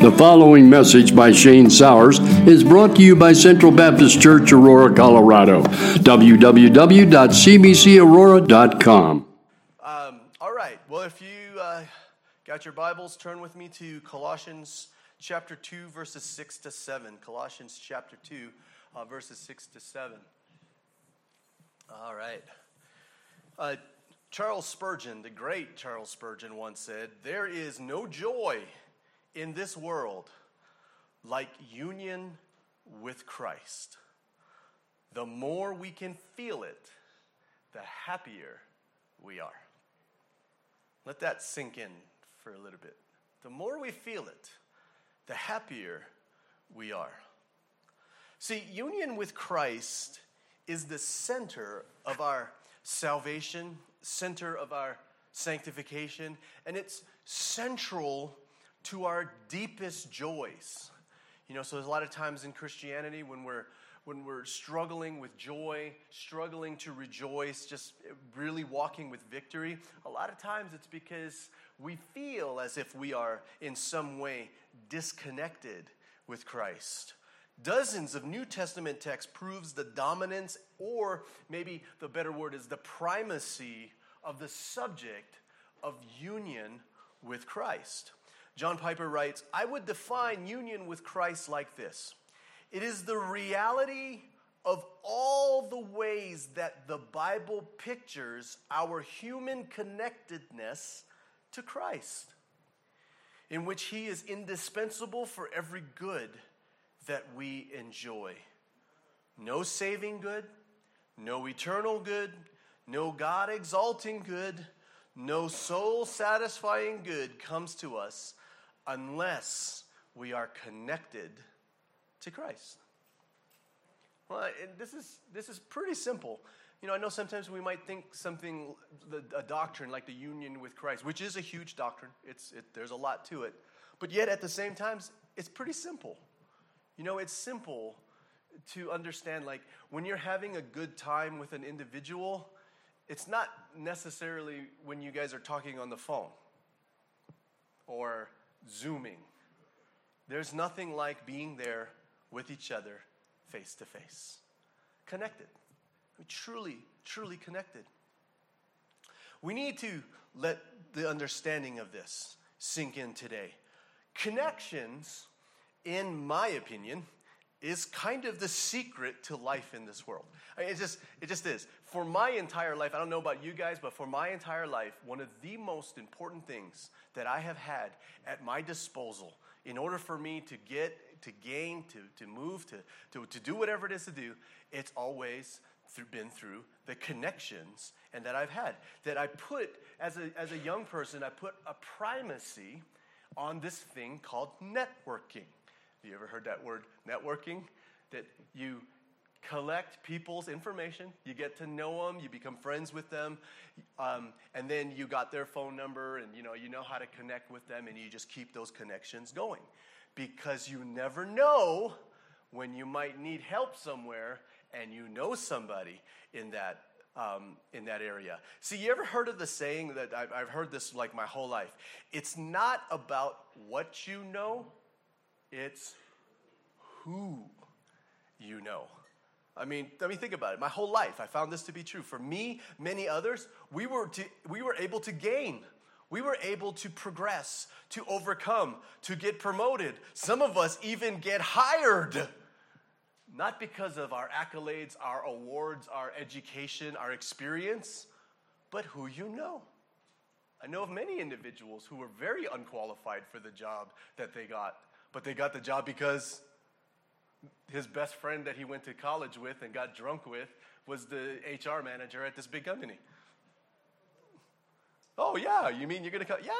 The following message by Shane Sowers is brought to you by Central Baptist Church, Aurora, Colorado. www.cbcaurora.com. Um, all right. Well, if you uh, got your Bibles, turn with me to Colossians chapter 2, verses 6 to 7. Colossians chapter 2, uh, verses 6 to 7. All right. Uh, Charles Spurgeon, the great Charles Spurgeon, once said, There is no joy in this world like union with Christ. The more we can feel it, the happier we are. Let that sink in for a little bit. The more we feel it, the happier we are. See, union with Christ is the center of our salvation, center of our sanctification, and it's central to our deepest joys. You know, so there's a lot of times in Christianity when we're when we're struggling with joy, struggling to rejoice, just really walking with victory, a lot of times it's because we feel as if we are in some way disconnected with Christ. Dozens of New Testament texts proves the dominance or maybe the better word is the primacy of the subject of union with Christ. John Piper writes, I would define union with Christ like this it is the reality of all the ways that the Bible pictures our human connectedness to Christ, in which He is indispensable for every good that we enjoy. No saving good, no eternal good, no God exalting good, no soul satisfying good comes to us unless we are connected to Christ. Well, this is, this is pretty simple. You know, I know sometimes we might think something, a doctrine like the union with Christ, which is a huge doctrine. It's, it, there's a lot to it. But yet, at the same time, it's pretty simple. You know, it's simple to understand, like, when you're having a good time with an individual, it's not necessarily when you guys are talking on the phone or Zooming. There's nothing like being there with each other face to face. Connected. truly, truly connected. We need to let the understanding of this sink in today. Connections, in my opinion, is kind of the secret to life in this world. I mean, it just it just is. For my entire life, I don't know about you guys, but for my entire life, one of the most important things that I have had at my disposal in order for me to get to gain, to, to move, to, to, to do whatever it is to do, it's always through, been through the connections and that I've had. That I put, as a, as a young person, I put a primacy on this thing called networking. You ever heard that word, networking? That you collect people's information, you get to know them, you become friends with them, um, and then you got their phone number, and you know you know how to connect with them, and you just keep those connections going, because you never know when you might need help somewhere, and you know somebody in that um, in that area. See, you ever heard of the saying that I've, I've heard this like my whole life? It's not about what you know, it's who you know. I mean, I mean, think about it. My whole life, I found this to be true. For me, many others, we were, to, we were able to gain. We were able to progress, to overcome, to get promoted. Some of us even get hired. Not because of our accolades, our awards, our education, our experience, but who you know. I know of many individuals who were very unqualified for the job that they got, but they got the job because his best friend that he went to college with and got drunk with was the HR manager at this big company. Oh yeah, you mean you're gonna come? Yeah,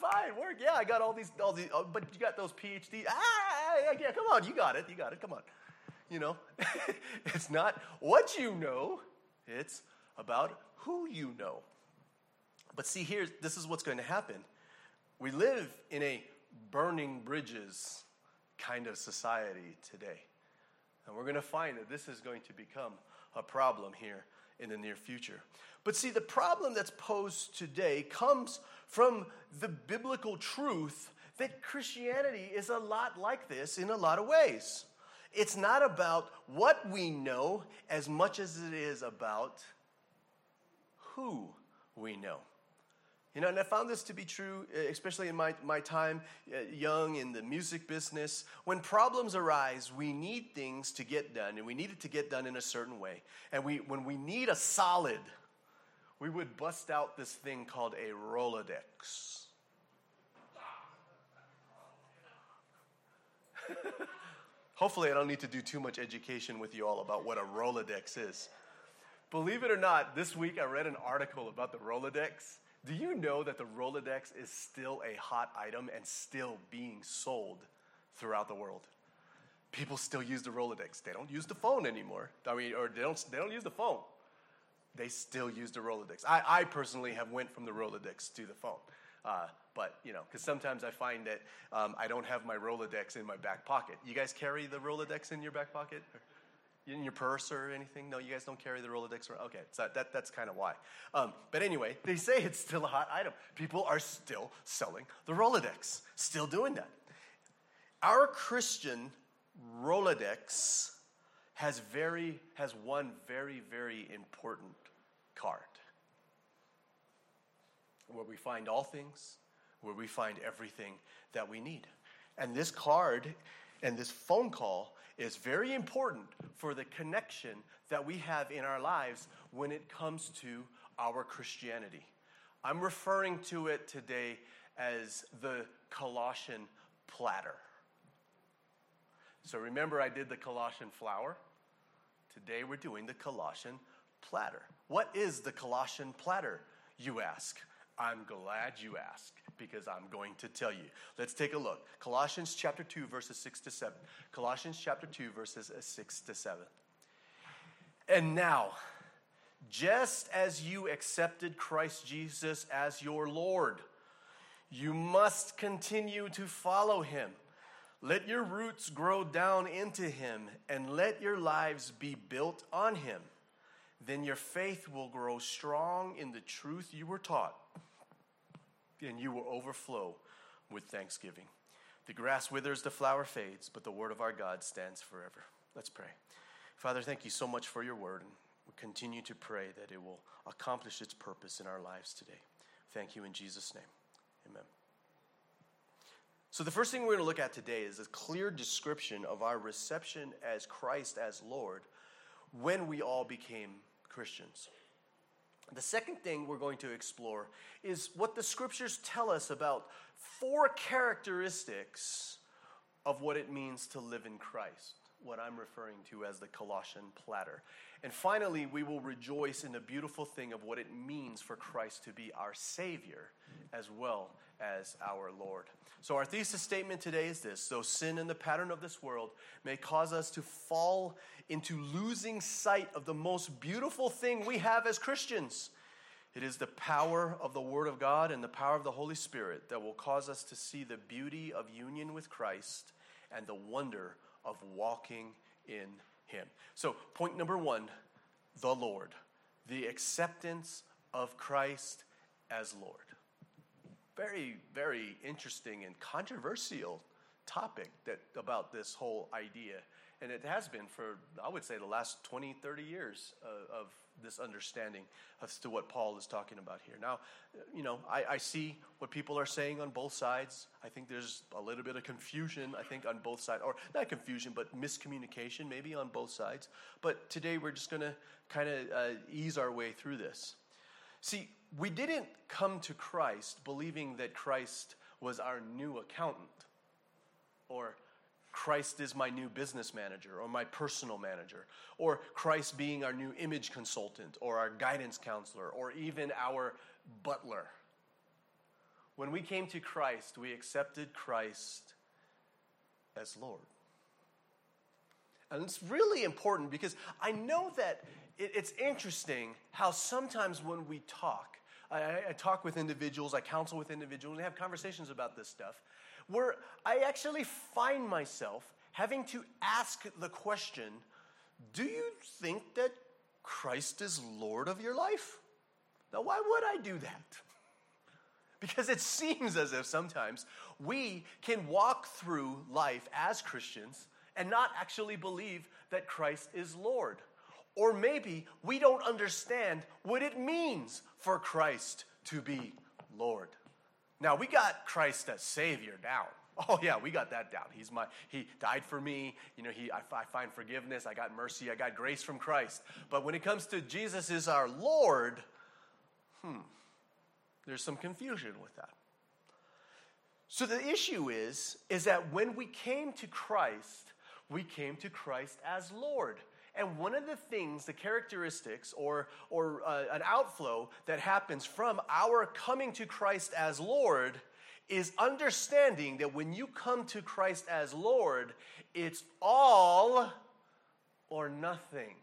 fine, work. Yeah, I got all these, all these, oh, but you got those PhD. Ah, yeah, come on, you got it, you got it. Come on, you know, it's not what you know; it's about who you know. But see, here, this is what's going to happen. We live in a burning bridges kind of society today. And we're going to find that this is going to become a problem here in the near future. But see, the problem that's posed today comes from the biblical truth that Christianity is a lot like this in a lot of ways. It's not about what we know as much as it is about who we know. You know, and I found this to be true, eh, especially in my, my time uh, young in the music business. When problems arise, we need things to get done, and we need it to get done in a certain way. And we, when we need a solid, we would bust out this thing called a Rolodex. Hopefully, I don't need to do too much education with you all about what a Rolodex is. Believe it or not, this week I read an article about the Rolodex. Do you know that the Rolodex is still a hot item and still being sold throughout the world? People still use the Rolodex. They don't use the phone anymore. I mean, or they don't, they don't use the phone. They still use the Rolodex. I, I personally have went from the Rolodex to the phone. Uh, but, you know, because sometimes I find that um, I don't have my Rolodex in my back pocket. You guys carry the Rolodex in your back pocket? Or in your purse or anything? No, you guys don't carry the Rolodex around? Okay, so that, that's kind of why. Um, but anyway, they say it's still a hot item. People are still selling the Rolodex, still doing that. Our Christian Rolodex has very has one very very important card where we find all things, where we find everything that we need. And this card and this phone call is very important for the connection that we have in our lives when it comes to our Christianity. I'm referring to it today as the Colossian platter. So remember, I did the Colossian flower. Today we're doing the Colossian platter. What is the Colossian platter, you ask? I'm glad you asked because I'm going to tell you. Let's take a look. Colossians chapter 2, verses 6 to 7. Colossians chapter 2, verses 6 to 7. And now, just as you accepted Christ Jesus as your Lord, you must continue to follow him. Let your roots grow down into him and let your lives be built on him. Then your faith will grow strong in the truth you were taught and you will overflow with thanksgiving. The grass withers, the flower fades, but the word of our God stands forever. Let's pray. Father, thank you so much for your word, and we continue to pray that it will accomplish its purpose in our lives today. Thank you in Jesus' name. Amen. So, the first thing we're going to look at today is a clear description of our reception as Christ as Lord when we all became Christians. The second thing we're going to explore is what the scriptures tell us about four characteristics of what it means to live in Christ, what I'm referring to as the Colossian platter. And finally, we will rejoice in the beautiful thing of what it means for Christ to be our Savior as well as our Lord. So, our thesis statement today is this though sin and the pattern of this world may cause us to fall into losing sight of the most beautiful thing we have as Christians, it is the power of the Word of God and the power of the Holy Spirit that will cause us to see the beauty of union with Christ and the wonder of walking in Him. So, point number one the Lord, the acceptance of Christ as Lord very, very interesting and controversial topic that about this whole idea. And it has been for, I would say, the last 20, 30 years uh, of this understanding as to what Paul is talking about here. Now, you know, I, I, see what people are saying on both sides. I think there's a little bit of confusion, I think, on both sides, or not confusion, but miscommunication maybe on both sides. But today we're just going to kind of uh, ease our way through this. See, we didn't come to Christ believing that Christ was our new accountant or Christ is my new business manager or my personal manager, or Christ being our new image consultant or our guidance counselor or even our butler. When we came to Christ, we accepted Christ as Lord. And it's really important because I know that it's interesting how sometimes when we talk, I, talk with individuals, I counsel with individuals, and we have conversations about this stuff, where I actually find myself having to ask the question Do you think that Christ is Lord of your life? Now, why would I do that? Because it seems as if sometimes we can walk through life as Christians and not actually believe that Christ is Lord. Or maybe we don't understand what it means for Christ to be Lord. Now, we got Christ as Savior down. Oh yeah, we got that down. He's my he died for me. You know, he I, I, find forgiveness. I got mercy. I got grace from Christ. But when it comes to Jesus is our Lord, hmm, there's some confusion with that. So the issue is is that when we came to Christ, we came to Christ as Lord. And one of the things, the characteristics or, or uh, an outflow that happens from our coming to Christ as Lord is understanding that when you come to Christ as Lord, it's all or nothing.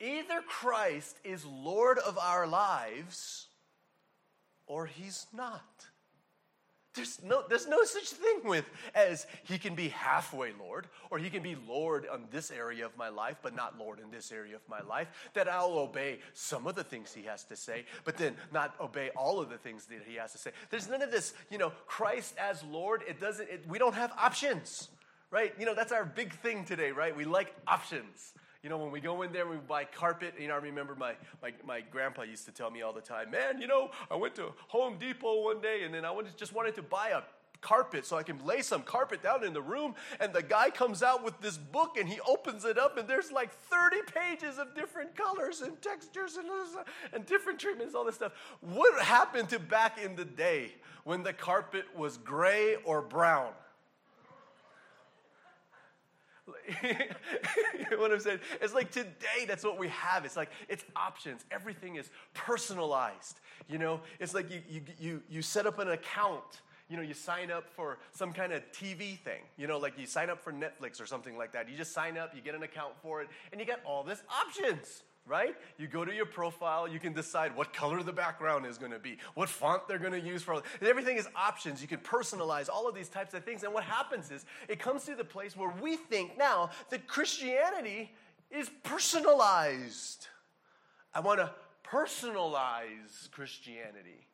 Either Christ is Lord of our lives or he's not. There's no, there's no such thing with as he can be halfway Lord, or he can be Lord on this area of my life, but not Lord in this area of my life. That I'll obey some of the things he has to say, but then not obey all of the things that he has to say. There's none of this, you know, Christ as Lord, it doesn't, it, we don't have options, right? You know, that's our big thing today, right? We like options. You know, when we go in there, and we buy carpet. You know, I remember my, my, my grandpa used to tell me all the time, man, you know, I went to Home Depot one day and then I wanted, just wanted to buy a carpet so I can lay some carpet down in the room. And the guy comes out with this book and he opens it up, and there's like 30 pages of different colors and textures and, and different treatments, all this stuff. What happened to back in the day when the carpet was gray or brown? you know what I'm saying? It's like today, that's what we have. It's like it's options. Everything is personalized. You know, it's like you you you, you set up an account. You know, you sign up for some kind of TV thing. You know, like you sign up for Netflix or something like that. You just sign up, you get an account for it, and you get all this options right? You go to your profile, you can decide what color the background is going to be, what font they're going to use for everything is options. You can personalize all of these types of things. And what happens is it comes to the place where we think now that Christianity is personalized. I want to personalize Christianity.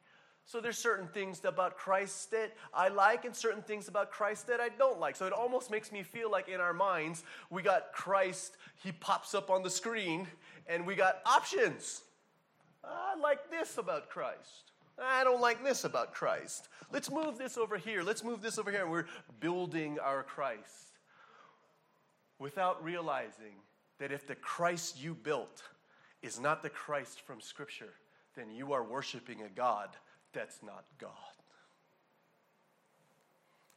So there's certain things about Christ that I like and certain things about Christ that I don't like. So it almost makes me feel like in our minds we got Christ, he pops up on the screen and we got options. I like this about Christ. I don't like this about Christ. Let's move this over here. Let's move this over here. And we're building our Christ without realizing that if the Christ you built is not the Christ from Scripture, then you are worshiping a God that's not God.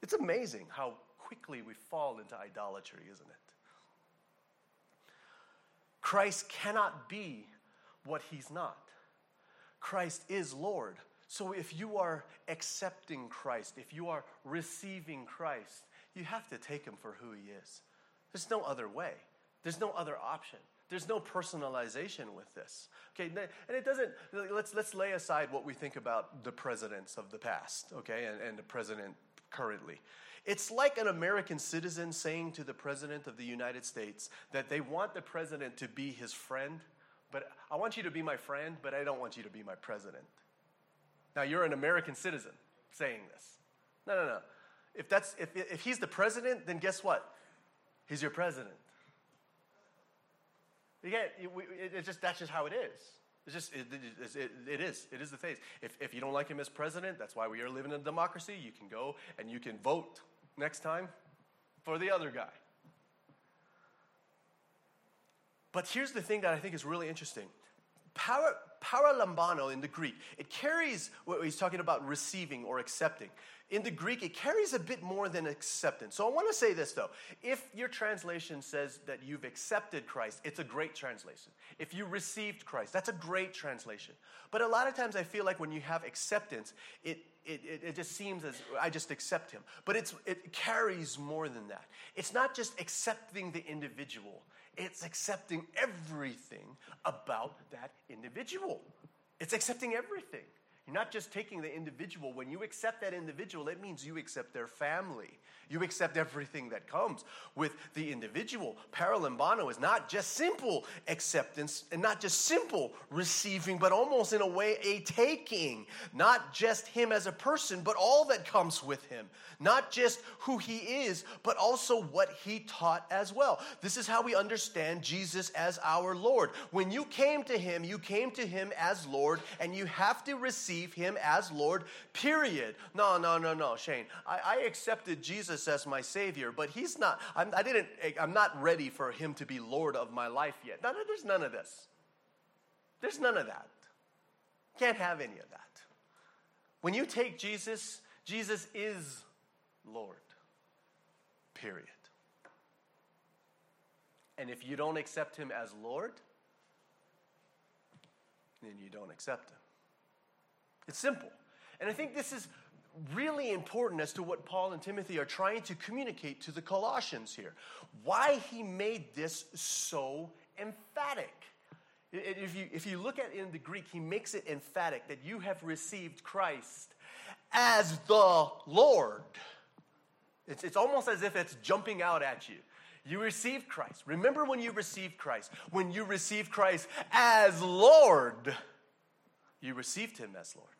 It's amazing how quickly we fall into idolatry, isn't it? Christ cannot be what he's not. Christ is Lord. So if you are accepting Christ, if you are receiving Christ, you have to take him for who he is. There's no other way, there's no other option. There's no personalization with this. Okay, and it doesn't, let's, let's lay aside what we think about the presidents of the past, okay, and, and the president currently. It's like an American citizen saying to the President of the United States that they want the President to be his friend, but I want you to be my friend, but I don't want you to be my President. Now, you're an American citizen saying this. No, no, no. If, that's, if, if he's the President, then guess what? He's your President. It, it's just, that's just how it is. It's just, it, it, it is. It is the phase. If, if you don't like him as president, that's why we are living in a democracy. You can go and you can vote next time for the other guy. But here's the thing that I think is really interesting. Para, paralambano in the Greek, it carries what he's talking about receiving or accepting. In the Greek, it carries a bit more than acceptance. So I want to say this though. If your translation says that you've accepted Christ, it's a great translation. If you received Christ, that's a great translation. But a lot of times I feel like when you have acceptance, it it, it, it, just seems as I just accept him. But it's, it carries more than that. It's not just accepting the individual, it's accepting everything about that individual. It's accepting everything. You're not just taking the individual. When you accept that individual, it means you accept their family. You accept everything that comes with the individual. Paralambano is not just simple acceptance and not just simple receiving, but almost in a way a taking. Not just him as a person, but all that comes with him. Not just who he is, but also what he taught as well. This is how we understand Jesus as our Lord. When you came to him, you came to him as Lord, and you have to receive him as Lord, period. No, no, no, no, Shane. I, I accepted Jesus as my Savior, but He's not, I'm, I didn't, eh, I'm not ready for Him to be Lord of my life yet. No, no, there's none of this. There's none of that. Can't have any of that. When you take Jesus, Jesus is Lord. Period. And if you don't accept Him as Lord, then you don't accept Him. It's simple. And I think this is really important as to what Paul and Timothy are trying to communicate to the Colossians here. Why he made this so emphatic. If you, if you look at it in the Greek, he makes it emphatic that you have received Christ as the Lord. It's, it's almost as if it's jumping out at you. You received Christ. Remember when you received Christ. When you received Christ as Lord, you received him as Lord.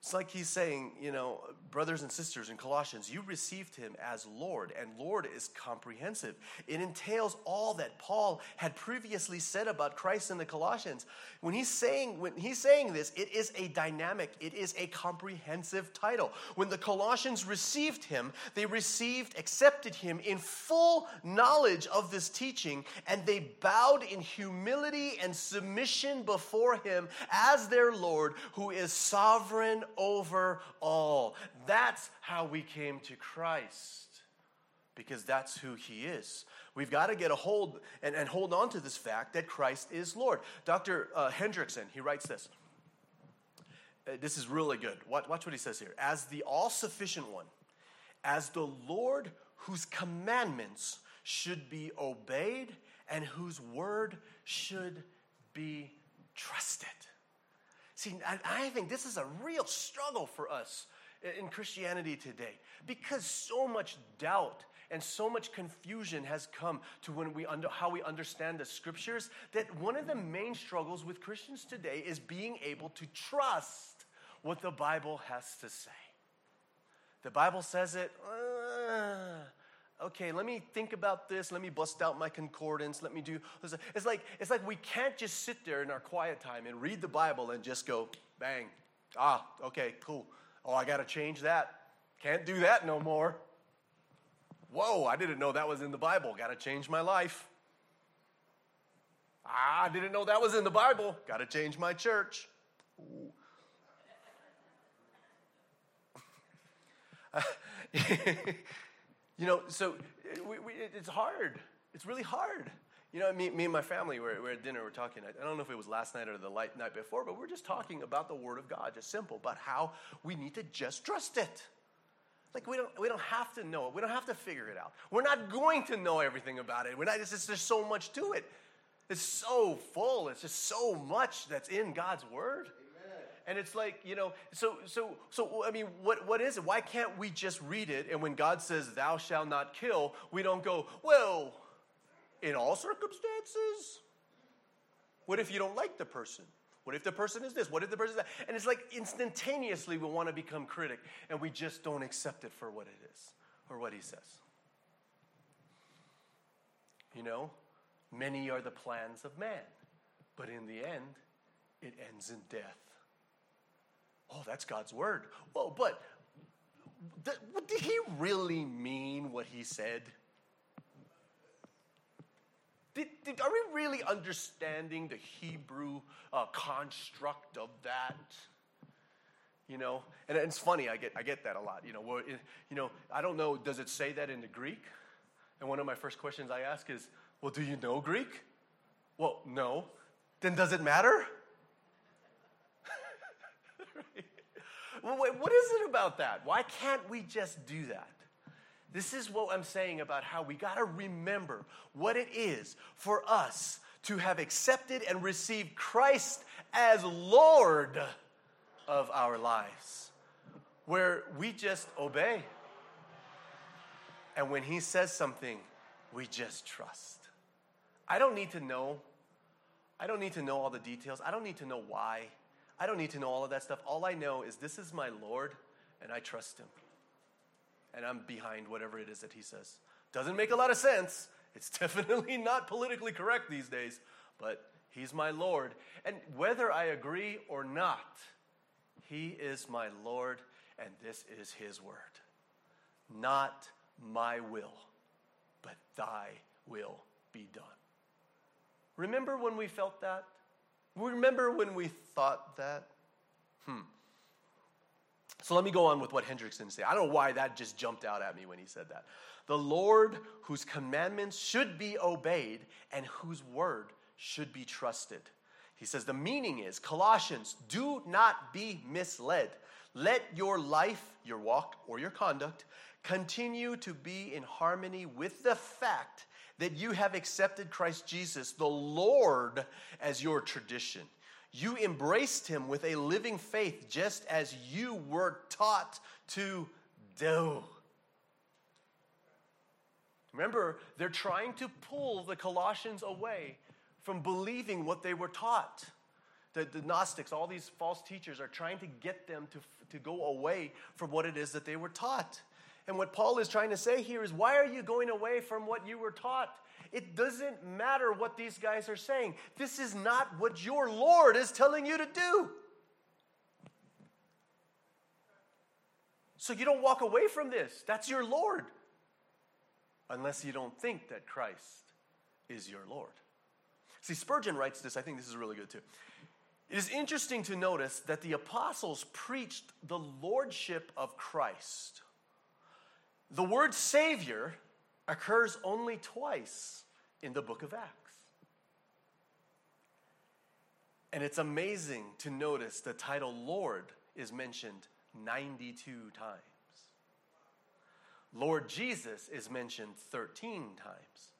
It's like he's saying, you know, brothers and sisters in Colossians, you received him as Lord, and Lord is comprehensive. It entails all that Paul had previously said about Christ in the Colossians. When he's saying, when he's saying this, it is a dynamic, it is a comprehensive title. When the Colossians received him, they received, accepted him in full knowledge of this teaching, and they bowed in humility and submission before him as their Lord, who is sovereign over all. That's how we came to Christ because that's who he is. We've got to get a hold and, and hold on to this fact that Christ is Lord. Dr. Uh, Hendriksen, he writes this. Uh, this is really good. Watch what he says here. As the all sufficient one, as the Lord whose commandments should be obeyed and whose word should be trusted. See, I, I think this is a real struggle for us in Christianity today because so much doubt and so much confusion has come to when we under, how we understand the scriptures that one of the main struggles with Christians today is being able to trust what the Bible has to say. The Bible says it. Uh, okay, let me think about this. Let me bust out my concordance. Let me do. It's like it's like we can't just sit there in our quiet time and read the Bible and just go bang. Ah, okay, cool. Oh, I got to change that. Can't do that no more. Whoa, I didn't know that was in the Bible. Got to change my life. Ah, I didn't know that was in the Bible. Got to change my church. You know, so uh, we, we, it's hard. It's really hard. You know, me, me and my family were, were at dinner, we're talking. I don't know if it was last night or the light night before, but we're just talking about the Word of God, just simple, about how we need to just trust it. Like we don't, we don't have to know it. We don't have to figure it out. We're not going to know everything about it. We're not, it's just, there's so much to it. It's so full. It's just so much that's in God's Word. And it's like, you know, so so so I mean, what what is it? Why can't we just read it and when God says thou shalt not kill, we don't go, well, in all circumstances? What if you don't like the person? What if the person is this? What if the person is that? And it's like instantaneously we want to become critic and we just don't accept it for what it is or what he says. You know, many are the plans of man, but in the end, it ends in death. Oh, that's God's word. Well, but th- did he really mean what he said? Did, did, are we really understanding the Hebrew uh, construct of that? You know, and it's funny. I get I get that a lot. You know, well, you know, I don't know. Does it say that in the Greek? And one of my first questions I ask is, well, do you know Greek? Well, no. Then does it matter? Well, wait, what is it about that? Why can't we just do that? This is what I'm saying about how we got to remember what it is for us to have accepted and received Christ as Lord of our lives, where we just obey. And when He says something, we just trust. I don't need to know. I don't need to know all the details. I don't need to know why. I don't need to know all of that stuff. All I know is this is my Lord, and I trust Him. And I'm behind whatever it is that He says. Doesn't make a lot of sense. It's definitely not politically correct these days, but He's my Lord. And whether I agree or not, He is my Lord, and this is His word. Not my will, but thy will be done. Remember when we felt that? Remember when we thought that? Hmm. So let me go on with what Hendriksen said. I don't know why that just jumped out at me when he said that. The Lord, whose commandments should be obeyed and whose word should be trusted. He says the meaning is Colossians, do not be misled. Let your life, your walk, or your conduct continue to be in harmony with the fact that you have accepted Christ Jesus, the Lord, as your tradition. You embraced him with a living faith, just as you were taught to do. Remember, they're trying to pull the Colossians away from believing what they were taught. The, the, Gnostics, all these false teachers, are trying to get them to, to go away from what it is that they were taught. And what Paul is trying to say here is why are you going away from what you were taught? It doesn't matter what these guys are saying. This is not what your Lord is telling you to do. So you don't walk away from this. That's your Lord. Unless you don't think that Christ is your Lord. See, Spurgeon writes this, I think this is really good too. It is interesting to notice that the apostles preached the lordship of Christ. The word Savior occurs only twice in the book of Acts. And it's amazing to notice the title Lord is mentioned 92 times. Lord Jesus is mentioned 13 times.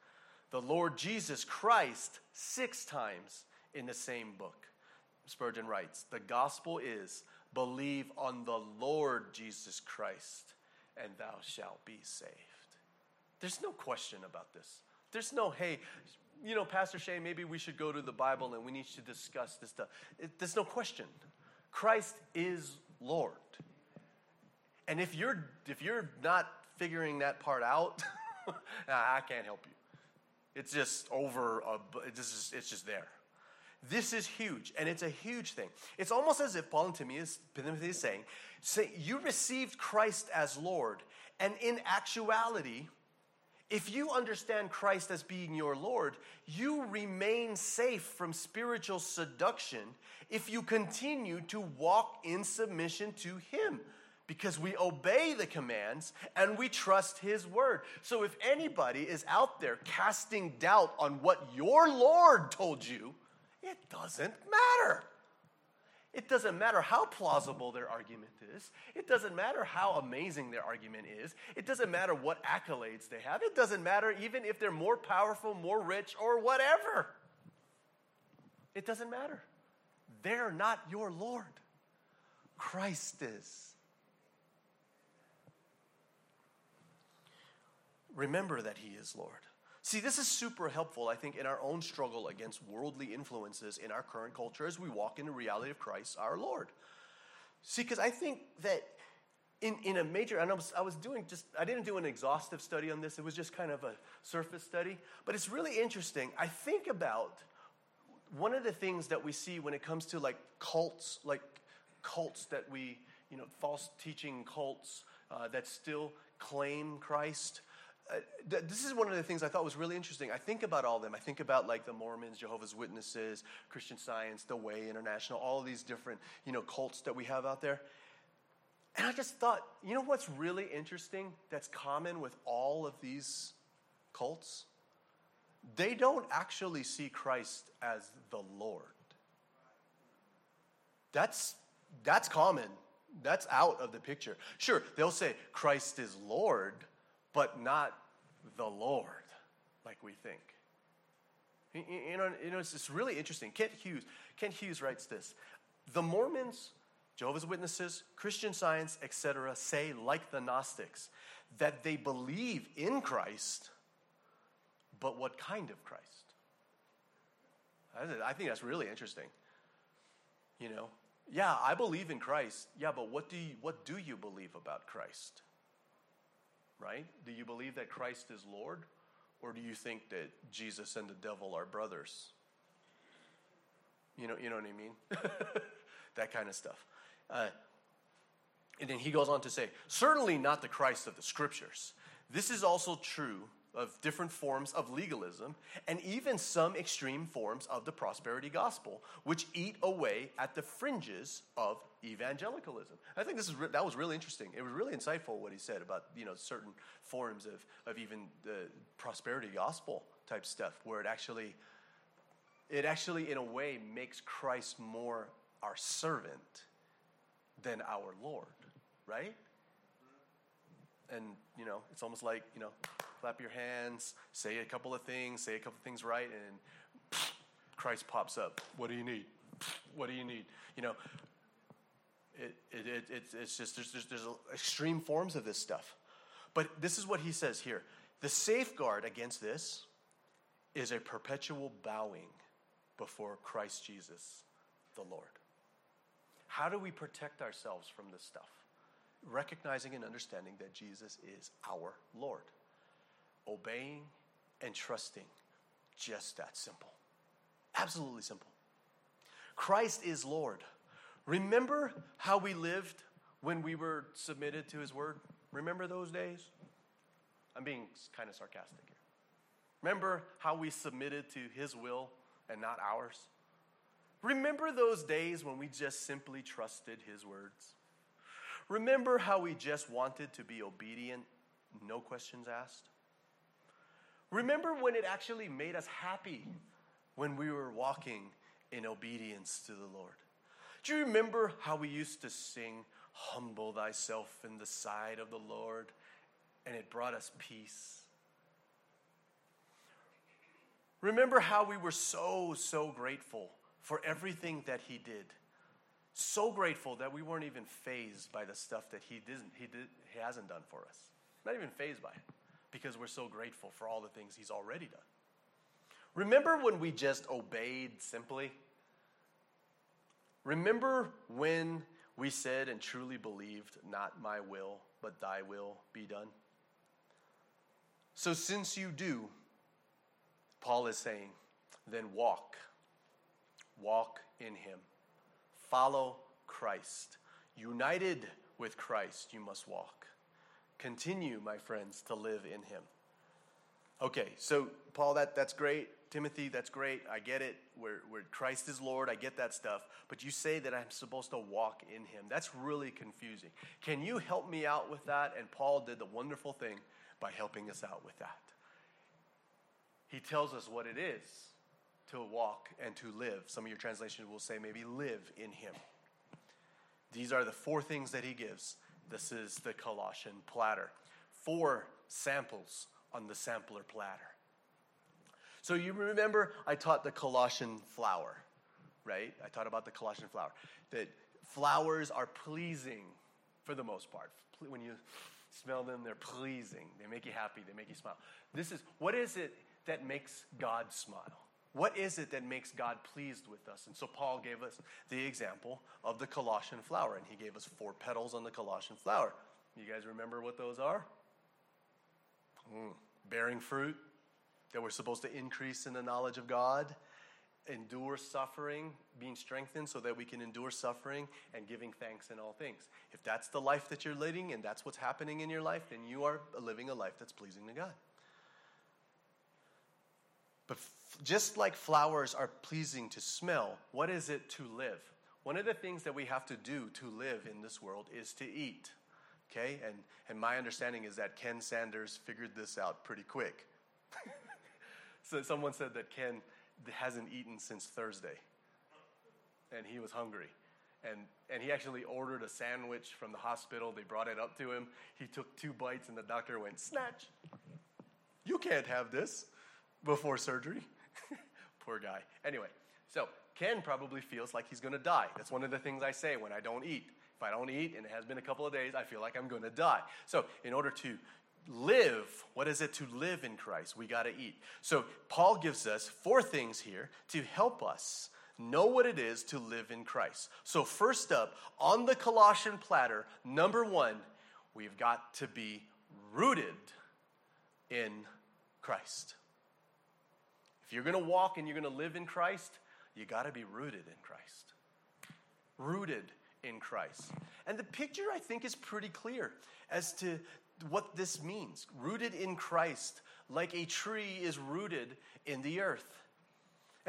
The Lord Jesus Christ, six times in the same book. Spurgeon writes The gospel is believe on the Lord Jesus Christ, and thou shalt be saved. There's no question about this. There's no, hey, you know, Pastor Shay, maybe we should go to the Bible and we need to discuss this stuff. It, there's no question. Christ is Lord. And if you're if you're not figuring that part out, I can't help you. It's just over. A, it's just, it's just there. This is huge, and it's a huge thing. It's almost as if Paul and Timothy is, Timothy is saying, say, you received Christ as Lord, and in actuality, if you understand Christ as being your Lord, you remain safe from spiritual seduction if you continue to walk in submission to Him because we obey the commands and we trust His word. So if anybody is out there casting doubt on what your Lord told you, it doesn't matter. It doesn't matter how plausible their argument is. It doesn't matter how amazing their argument is. It doesn't matter what accolades they have. It doesn't matter even if they're more powerful, more rich, or whatever. It doesn't matter. They're not your Lord. Christ is. remember that He is Lord. See, this is super helpful, I think, in our own struggle against worldly influences in our current culture as we walk in the reality of Christ, our Lord. See, because I think that in, in a major, and I was, I was doing just, I didn't do an exhaustive study on this, it was just kind of a surface study, but it's really interesting. I think about one of the things that we see when it comes to like cults, like cults that we, you know, false teaching cults uh, that still claim Christ. Uh, this is one of the things I thought was really interesting. I think about all of them. I think about like the Mormons, Jehovah's Witnesses, Christian Science, The Way International, all these different, you know, cults that we have out there. And I just thought, you know what's really interesting that's common with all of these cults? They don't actually see Christ as the Lord. That's that's common. That's out of the picture. Sure, they'll say Christ is Lord, but not the Lord like we think. You know, you know it's, it's really interesting. Kent Hughes, Kent Hughes writes this The Mormons, Jehovah's Witnesses, Christian Science, etc., say, like the Gnostics, that they believe in Christ, but what kind of Christ? I think that's really interesting. You know, yeah, I believe in Christ. Yeah, but what do you, what do you believe about Christ? Right? Do you believe that Christ is Lord? Or do you think that Jesus and the devil are brothers? You know, you know what I mean? that kind of stuff. Uh, and then he goes on to say, certainly not the Christ of the scriptures. This is also true of different forms of legalism and even some extreme forms of the prosperity gospel, which eat away at the fringes of evangelicalism. I think this is re- that was really interesting. It was really insightful what he said about you know certain forms of, of even the prosperity gospel type stuff, where it actually it actually in a way makes Christ more our servant than our Lord, right? And you know, it's almost like you know clap your hands, say a couple of things, say a couple of things right, and Christ pops up. What do you need? What do you need? You know, it, it, it, it's, it's just, there's, there's, there's extreme forms of this stuff. But this is what he says here the safeguard against this is a perpetual bowing before Christ Jesus, the Lord. How do we protect ourselves from this stuff? Recognizing and understanding that Jesus is our Lord obeying and trusting. Just that simple. Absolutely simple. Christ is Lord. Remember how we lived when we were submitted to His Word? Remember those days? I'm being kind of sarcastic here. Remember how we submitted to His will and not ours? Remember those days when we just simply trusted His words? Remember how we just wanted to be obedient, no questions asked? Remember when it actually made us happy when we were walking in obedience to the Lord? Do you remember how we used to sing, Humble thyself in the sight of the Lord, and it brought us peace? Remember how we were so, so grateful for everything that He did. So grateful that we weren't even fazed by the stuff that He didn't, He, did, he hasn't done for us. Not even fazed by it because we're so grateful for all the things He's already done. Remember when we just obeyed simply? Remember when we said and truly believed, Not my will, but thy will be done? So, since you do, Paul is saying, then walk. Walk in Him. Follow Christ. United with Christ, you must walk. Continue, my friends, to live in him. Okay, so Paul, that, that's great. Timothy, that's great. I get it. Where, where Christ is Lord, I get that stuff. But you say that I'm supposed to walk in him. That's really confusing. Can you help me out with that? And Paul did the wonderful thing by helping us out with that. He tells us what it is to walk and to live. Some of your translations will say maybe live in him. These are the four things that he gives this is the Colossian platter. Four samples on the sampler platter. So you remember I taught the Colossian flower, right? I taught about the Colossian flower. That flowers are pleasing for the most part. When you smell them, they're pleasing. They make you happy, they make you smile. This is what is it that makes God smile? What is it that makes God pleased with us? And so Paul gave us the example of the Colossian flower, and he gave us four petals on the Colossian flower. You guys remember what those are? Mm, bearing fruit, that we're supposed to increase in the knowledge of God, endure suffering, being strengthened so that we can endure suffering, and giving thanks in all things. If that's the life that you're living and that's what's happening in your life, then you are living a life that's pleasing to God. But just like flowers are pleasing to smell, what is it to live? One of the things that we have to do to live in this world is to eat. Okay? And, and my understanding is that Ken Sanders figured this out pretty quick. so someone said that Ken hasn't eaten since Thursday. And he was hungry. And, and he actually ordered a sandwich from the hospital. They brought it up to him. He took two bites, and the doctor went, Snatch! You can't have this before surgery. Poor guy. Anyway, so Ken probably feels like he's going to die. That's one of the things I say when I don't eat. If I don't eat and it has been a couple of days, I feel like I'm going to die. So, in order to live, what is it to live in Christ? We got to eat. So, Paul gives us four things here to help us know what it is to live in Christ. So, first up, on the Colossian platter, number one, we've got to be rooted in Christ. If you're going to walk and you're going to live in Christ, you got to be rooted in Christ. Rooted in Christ. And the picture, I think, is pretty clear as to what this means. Rooted in Christ, like a tree is rooted in the earth.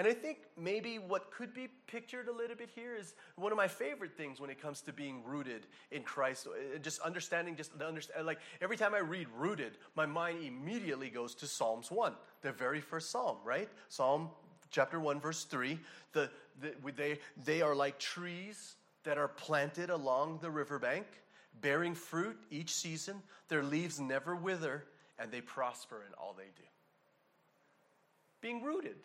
And I think maybe what could be pictured a little bit here is one of my favorite things when it comes to being rooted in Christ. Uh, just understanding, just the understand, like every time I read rooted, my mind immediately goes to Psalms 1, the very first psalm, right? Psalm chapter 1, verse 3. The, the, they, they are like trees that are planted along the riverbank, bearing fruit each season. Their leaves never wither, and they prosper in all they do. Being rooted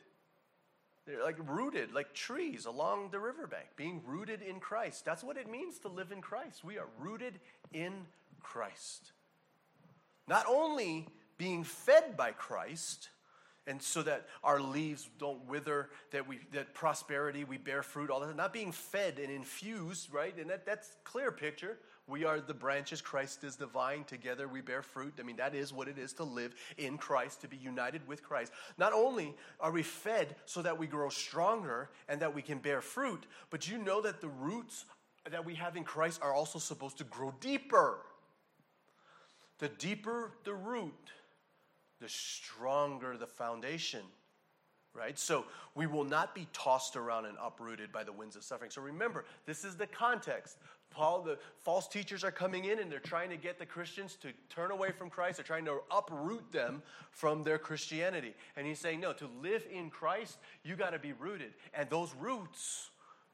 they're like rooted, like trees along the riverbank, being rooted in Christ. That's what it means to live in Christ. We are rooted in Christ. Not only being fed by Christ, and so that our leaves don't wither, that we that prosperity we bear fruit, all that. Not being fed and infused, right? And that, that's clear picture. We are the branches, Christ is the vine. Together we bear fruit. I mean, that is what it is to live in Christ, to be united with Christ. Not only are we fed so that we grow stronger and that we can bear fruit, but you know that the roots that we have in Christ are also supposed to grow deeper. The deeper the root, the stronger the foundation right? So we will not be tossed around and uprooted by the winds of suffering. So remember, this is the context. Paul, the false teachers are coming in and they're trying to get the Christians to turn away from Christ. They're trying to uproot them from their Christianity. And he's saying, no, to live in Christ, you got to be rooted. And those roots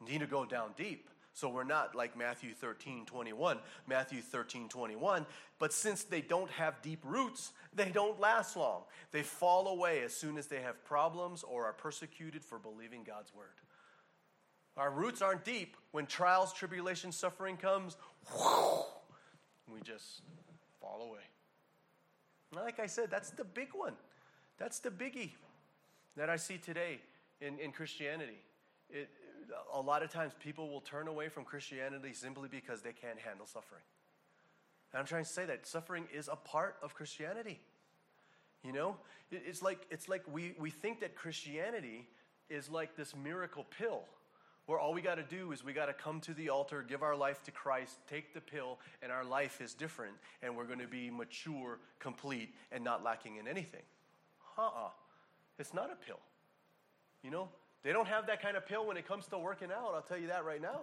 need to go down deep. So we're not like Matthew 13, 21, Matthew 13, 21. But since they don't have deep roots, they don't last long. They fall away as soon as they have problems or are persecuted for believing God's word. Our roots aren't deep. When trials, tribulation, suffering comes, we just fall away. Like I said, that's the big one. That's the biggie that I see today in, in Christianity. It, a lot of times people will turn away from Christianity simply because they can't handle suffering. And I'm trying to say that suffering is a part of Christianity. You know, it's like, it's like we, we think that Christianity is like this miracle pill where all we got to do is we got to come to the altar, give our life to Christ, take the pill, and our life is different, and we're going to be mature, complete, and not lacking in anything. Uh uh-uh. uh It's not a pill. You know, they don't have that kind of pill when it comes to working out, I'll tell you that right now.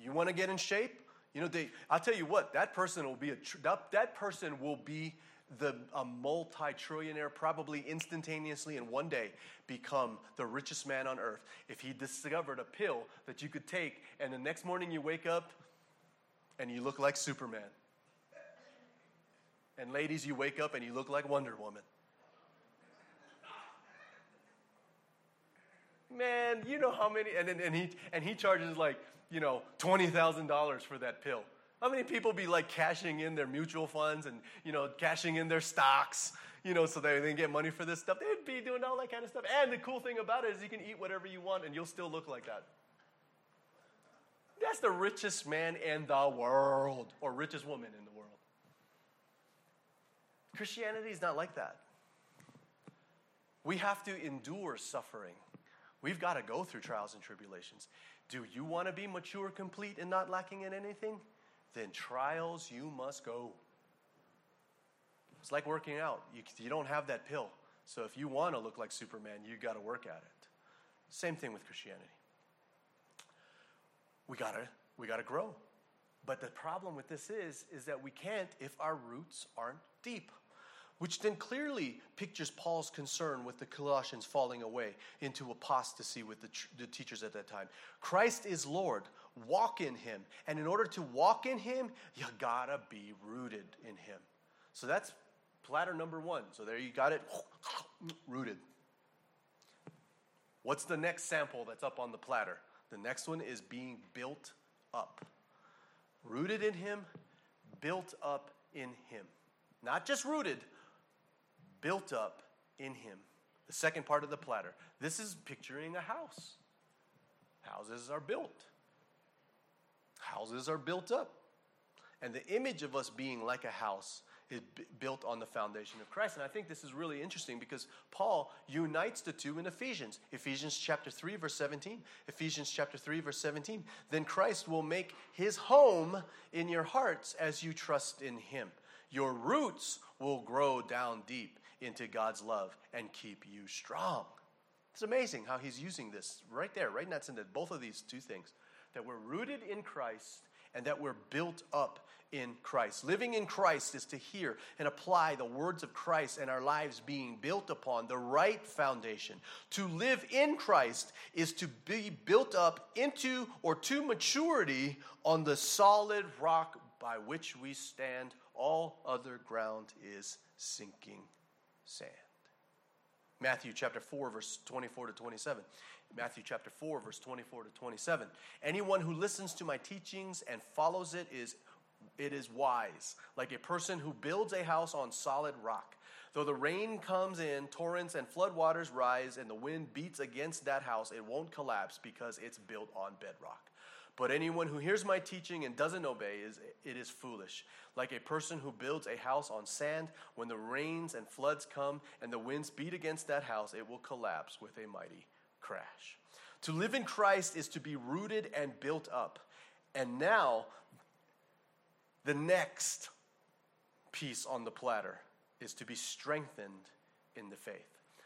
You want to get in shape? You know, they, I'll tell you what, that person will be a, that, that person will be the, a multi trillionaire, probably instantaneously in one day, become the richest man on earth if he discovered a pill that you could take, and the next morning you wake up and you look like Superman. And ladies, you wake up and you look like Wonder Woman. Man, you know how many, and, and, he, and he charges like, you know, $20,000 for that pill. How many people be like cashing in their mutual funds and, you know, cashing in their stocks, you know, so they, they get money for this stuff? They'd be doing all that kind of stuff. And the cool thing about it is you can eat whatever you want and you'll still look like that. That's the richest man in the world, or richest woman in the world. Christianity is not like that. We have to endure suffering. We've got to go through trials and tribulations. Do you want to be mature, complete, and not lacking in anything? Then trials you must go. It's like working out. You, you don't have that pill. So if you want to look like Superman, you got to work at it. Same thing with Christianity. We got to we got to grow. But the problem with this is is that we can't if our roots aren't deep which then clearly pictures Paul's concern with the Colossians falling away into apostasy with the, the, teachers at that time. Christ is Lord. Walk in him. And in order to walk in him, you gotta be rooted in him. So that's platter number one. So there you got it. Rooted. What's the next sample that's up on the platter? The next one is being built up. Rooted in Him, built up in Him. Not just rooted, built up in Him. The second part of the platter. This is picturing a house. Houses are built, houses are built up. And the image of us being like a house is b- built on the foundation of Christ. And I think this is really interesting because Paul unites the two in Ephesians. Ephesians chapter 3 verse 17. Ephesians chapter 3 verse 17. Then Christ will make his home in your hearts as you trust in him. Your roots will grow down deep into God's love and keep you strong. It's amazing how he's using this right there, right in that sentence, both of these two things. That we're rooted in Christ and that we're built up in Christ. Living in Christ is to hear and apply the words of Christ and our lives being built upon the right foundation. To live in Christ is to be built up into or to maturity on the solid rock by which we stand. All other ground is sinking sand. Matthew chapter 4, verse 24 to 27. Matthew chapter 4, verse 24 to 27. Anyone who listens to my teachings and follows it is it is wise, like a person who builds a house on solid rock. Though the rain comes in, torrents and floodwaters rise, and the wind beats against that house, it won't collapse because it's built on bedrock. But anyone who hears my teaching and doesn't obey is it is foolish. Like a person who builds a house on sand, when the rains and floods come and the winds beat against that house, it will collapse with a mighty crash. To live in Christ is to be rooted and built up. And now, the next piece on the platter is to be strengthened in the faith.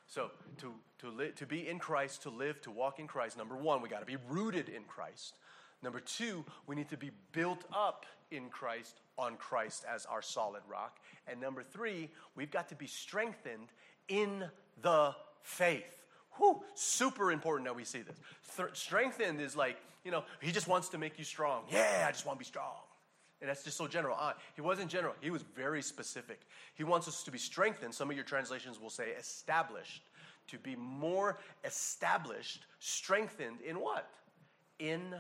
So, to, to, li- to be in Christ, to live, to walk in Christ, number one, we got to be rooted in Christ. Number two, we need to be built up in Christ, on Christ as our solid rock. And number three, we've got to be strengthened in the faith. Whew, super important that we see this. Th- strengthened is like, you know, he just wants to make you strong. Yeah, I just want to be strong. And that's just so general. Uh, he wasn't general, he was very specific. He wants us to be strengthened. Some of your translations will say established. To be more established, strengthened in what? In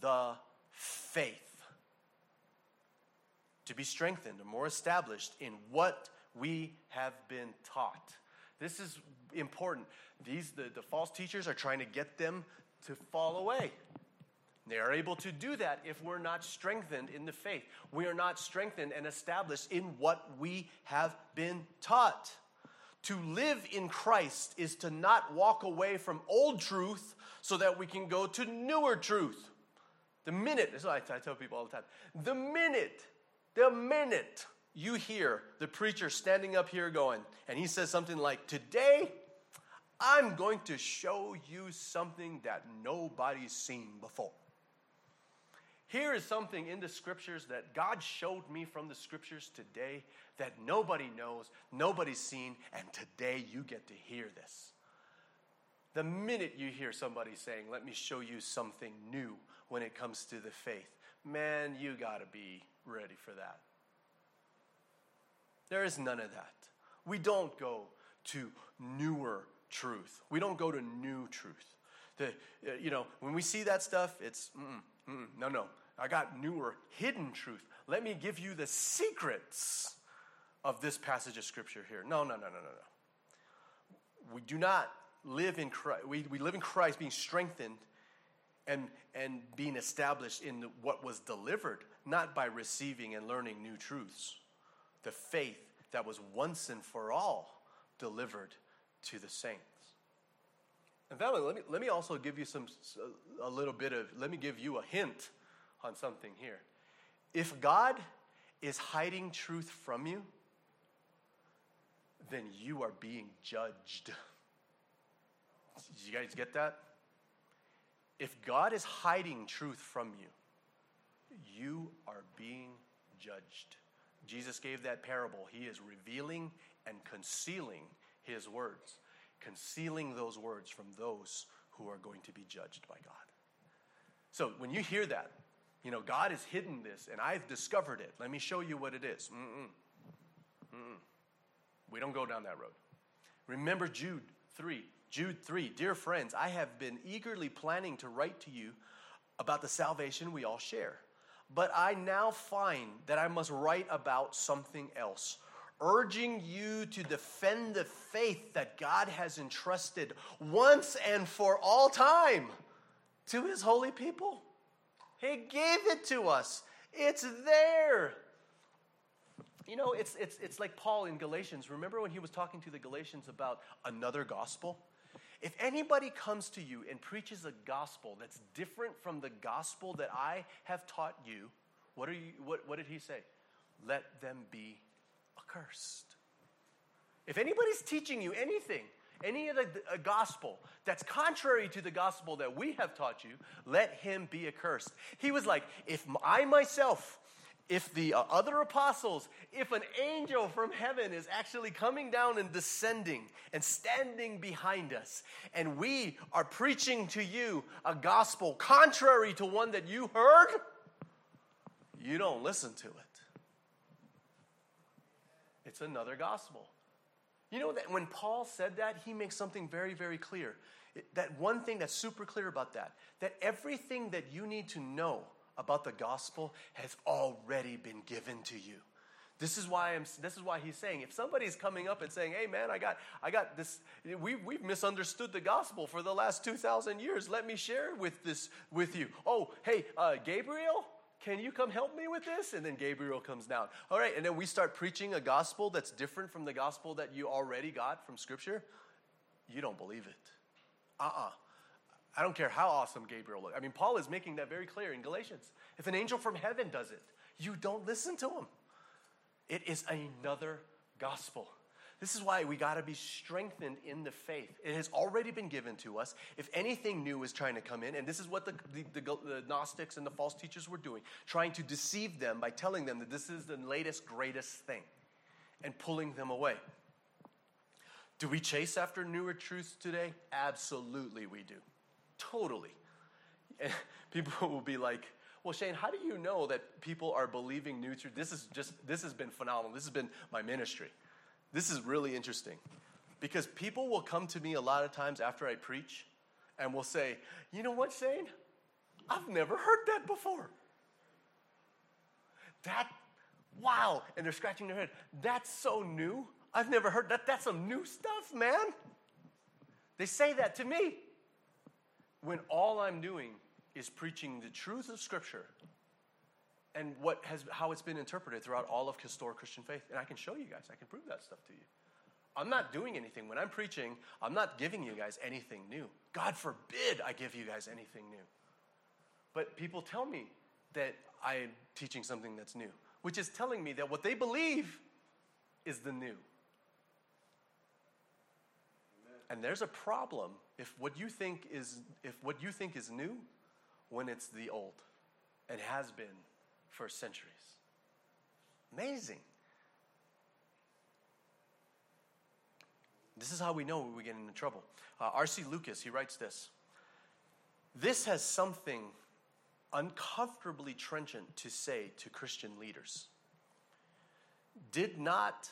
the faith. To be strengthened or more established in what we have been taught. This is important. These the, the false teachers are trying to get them to fall away. They are able to do that if we're not strengthened in the faith. We are not strengthened and established in what we have been taught. To live in Christ is to not walk away from old truth so that we can go to newer truth. The minute, this is what I tell people all the time, the minute, the minute you hear the preacher standing up here going, and he says something like, Today, I'm going to show you something that nobody's seen before. Here is something in the scriptures that God showed me from the scriptures today that nobody knows, nobody's seen, and today you get to hear this. The minute you hear somebody saying, Let me show you something new when it comes to the faith, man, you got to be ready for that. There is none of that. We don't go to newer truth. We don't go to new truth. The, uh, you know, when we see that stuff, it's mm, mm, no, no. I got newer, hidden truth. Let me give you the secrets of this passage of scripture here. No, no, no, no, no, no. We do not live in Christ. We, we live in Christ being strengthened and, and being established in what was delivered, not by receiving and learning new truths. The faith that was once and for all delivered to the saints. And family, let me, let me also give you some, a little bit of, let me give you a hint on something here. If God is hiding truth from you, then you are being judged. You guys get that? If God is hiding truth from you, you are being judged. Jesus gave that parable. He is revealing and concealing his words, concealing those words from those who are going to be judged by God. So when you hear that, you know, God has hidden this and I've discovered it. Let me show you what it is. Mm-mm. Mm-mm. We don't go down that road. Remember Jude 3, Jude 3 Dear friends, I have been eagerly planning to write to you about the salvation we all share. But I now find that I must write about something else, urging you to defend the faith that God has entrusted once and for all time to his holy people. He gave it to us, it's there. You know, it's, it's, it's like Paul in Galatians. Remember when he was talking to the Galatians about another gospel? If anybody comes to you and preaches a gospel that's different from the gospel that I have taught you, what, are you, what, what did he say? Let them be accursed. If anybody's teaching you anything, any of the gospel that's contrary to the gospel that we have taught you, let him be accursed. He was like, if I myself if the uh, other apostles, if an angel from heaven is actually coming down and descending and standing behind us, and we are preaching to you a gospel contrary to one that you heard, you don't listen to it. It's another gospel. You know that when Paul said that, he makes something very, very clear. It, that one thing that's super clear about that, that everything that you need to know about the gospel has already been given to you. This is why I'm, this is why he's saying if somebody's coming up and saying, "Hey man, I got I got this we we've misunderstood the gospel for the last 2000 years. Let me share with this with you." Oh, hey, uh, Gabriel, can you come help me with this? And then Gabriel comes down. All right, and then we start preaching a gospel that's different from the gospel that you already got from scripture. You don't believe it. Uh-uh. I don't care how awesome Gabriel looks. I mean, Paul is making that very clear in Galatians. If an angel from heaven does it, you don't listen to him. It is another gospel. This is why we got to be strengthened in the faith. It has already been given to us. If anything new is trying to come in, and this is what the, the, the, the, Gnostics and the false teachers were doing, trying to deceive them by telling them that this is the latest, greatest thing and pulling them away. Do we chase after newer truths today? Absolutely, we do. Totally. And people will be like, well, Shane, how do you know that people are believing new truth? This is just this has been phenomenal. This has been my ministry. This is really interesting. Because people will come to me a lot of times after I preach and will say, you know what, Shane? I've never heard that before. That, wow. And they're scratching their head. That's so new. I've never heard that. That's some new stuff, man. They say that to me when all I'm doing is preaching the truth of Scripture and what has, how it's been interpreted throughout all of historic Christian faith. And I can show you guys, I can prove that stuff to you. I'm not doing anything. When I'm preaching, I'm not giving you guys anything new. God forbid I give you guys anything new. But people tell me that I'm teaching something that's new, which is telling me that what they believe is the new. And there's a problem if what you think is if what you think is new when it's the old and has been for centuries. Amazing. This is how we know we get into trouble. Uh, R.C. Lucas, he writes this. This has something uncomfortably trenchant to say to Christian leaders. Did not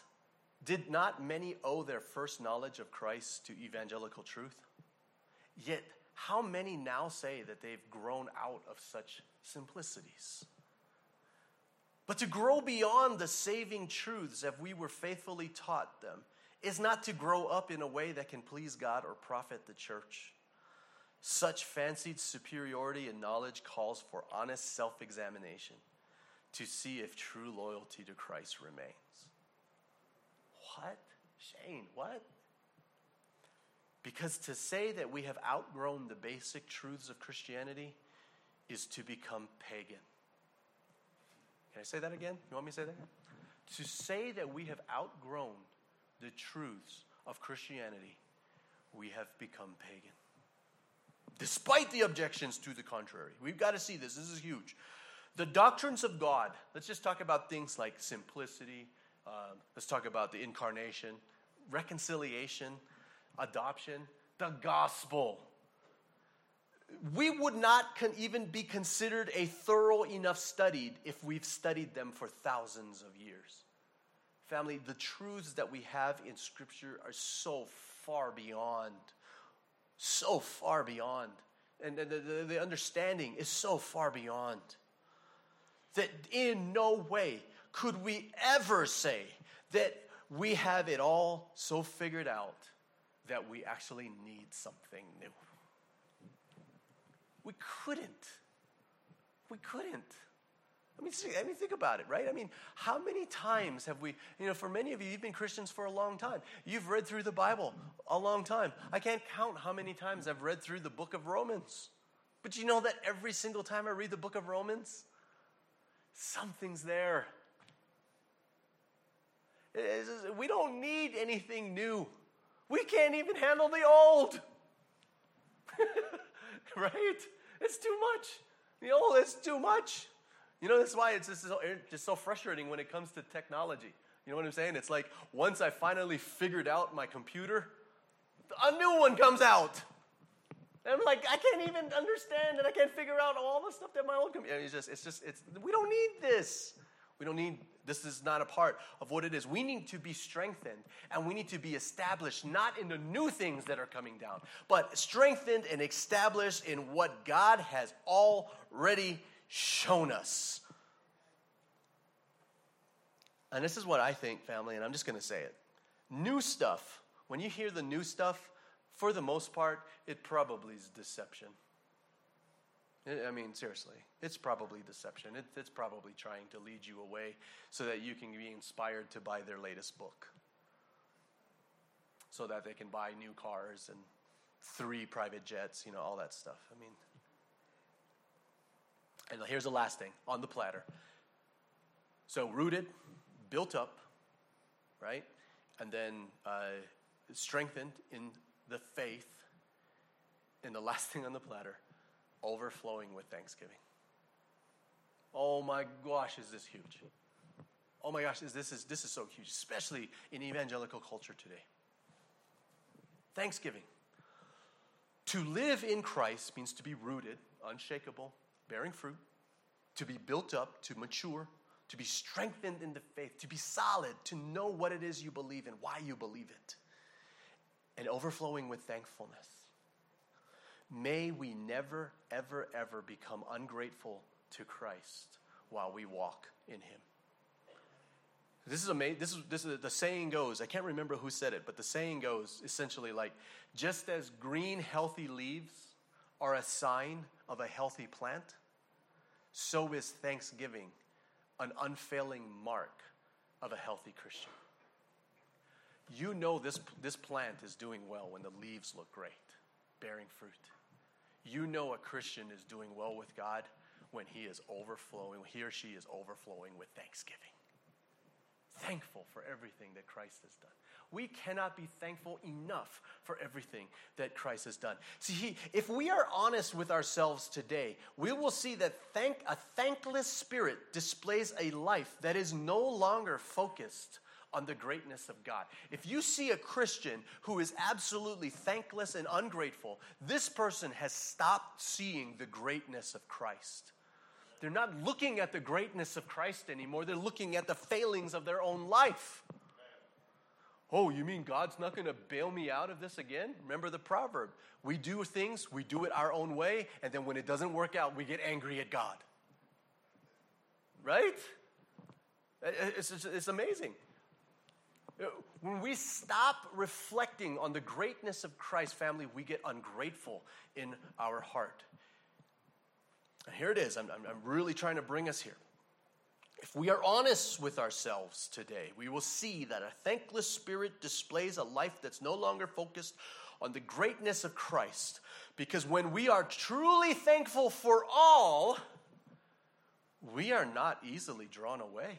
did not many owe their first knowledge of Christ to evangelical truth? Yet, how many now say that they've grown out of such simplicities? But to grow beyond the saving truths that we were faithfully taught them is not to grow up in a way that can please God or profit the church. Such fancied superiority in knowledge calls for honest self examination to see if true loyalty to Christ remains. What? Shane, what? Because to say that we have outgrown the basic truths of Christianity is to become pagan. Can I say that again? You want me to say that? To say that we have outgrown the truths of Christianity, we have become pagan. Despite the objections to the contrary. We've got to see this. This is huge. The doctrines of God, let's just talk about things like simplicity, um, let's talk about the incarnation, reconciliation, adoption, the gospel. We would not con- even be considered a thorough enough studied if we've studied them for thousands of years. Family, the truths that we have in Scripture are so far beyond so far beyond. And the, the, the understanding is so far beyond that in no way could we ever say that we have it all so figured out that we actually need something new. We couldn't. We couldn't. I mean, I mean, think about it, right? I mean, how many times have we, you know, for many of you, you've been Christians for a long time. You've read through the Bible a long time. I can't count how many times I've read through the book of Romans. But you know that every single time I read the book of Romans, something's there. We don't need anything new. We can't even handle the old. right? It's too much. You know, it's too much. You know, that's why it's just so, just so frustrating when it comes to technology. You know what I'm saying? It's like once I finally figured out my computer, a new one comes out. And I'm like, I can't even understand and I can't figure out all the stuff that my old computer. It's just, it's just, it's. We don't need this. We don't need, this is not a part of what it is. We need to be strengthened and we need to be established, not in the new things that are coming down, but strengthened and established in what God has already shown us. And this is what I think, family, and I'm just going to say it. New stuff, when you hear the new stuff, for the most part, it probably is deception. I mean, seriously, it's probably deception. It, it's probably trying to lead you away so that you can be inspired to buy their latest book, so that they can buy new cars and three private jets, you know, all that stuff. I mean, and here's the last thing on the platter. So, rooted, built up, right? And then uh, strengthened in the faith. And the last thing on the platter, overflowing with thanksgiving. Oh my gosh, is this huge? Oh my gosh, is this is this is so huge, especially in evangelical culture today. Thanksgiving. To live in Christ means to be rooted, unshakable, bearing fruit, to be built up, to mature, to be strengthened in the faith, to be solid, to know what it is you believe and why you believe it, and overflowing with thankfulness. May we never, ever, ever become ungrateful to Christ while we walk in Him. This is amazing. This is, this is the saying goes. I can't remember who said it, but the saying goes essentially like just as green, healthy leaves are a sign of a healthy plant, so is thanksgiving an unfailing mark of a healthy Christian. You know this, this plant is doing well when the leaves look great, bearing fruit. You know a Christian is doing well with God when he is overflowing, he or she is overflowing with thanksgiving. Thankful for everything that Christ has done. We cannot be thankful enough for everything that Christ has done. See, if we are honest with ourselves today, we will see that thank, a thankless spirit displays a life that is no longer focused on the greatness of God. If you see a Christian who is absolutely thankless and ungrateful, this person has stopped seeing the greatness of Christ. They're not looking at the greatness of Christ anymore, they're looking at the failings of their own life. Oh, you mean God's not going to bail me out of this again? Remember the proverb. We do things, we do it our own way, and then when it doesn't work out, we get angry at God. Right? It's, it's, amazing. When we stop reflecting on the greatness of Christ's family, we get ungrateful in our heart. And here it is. I'm, I'm really trying to bring us here. If we are honest with ourselves today, we will see that a thankless spirit displays a life that's no longer focused on the greatness of Christ. Because when we are truly thankful for all, we are not easily drawn away.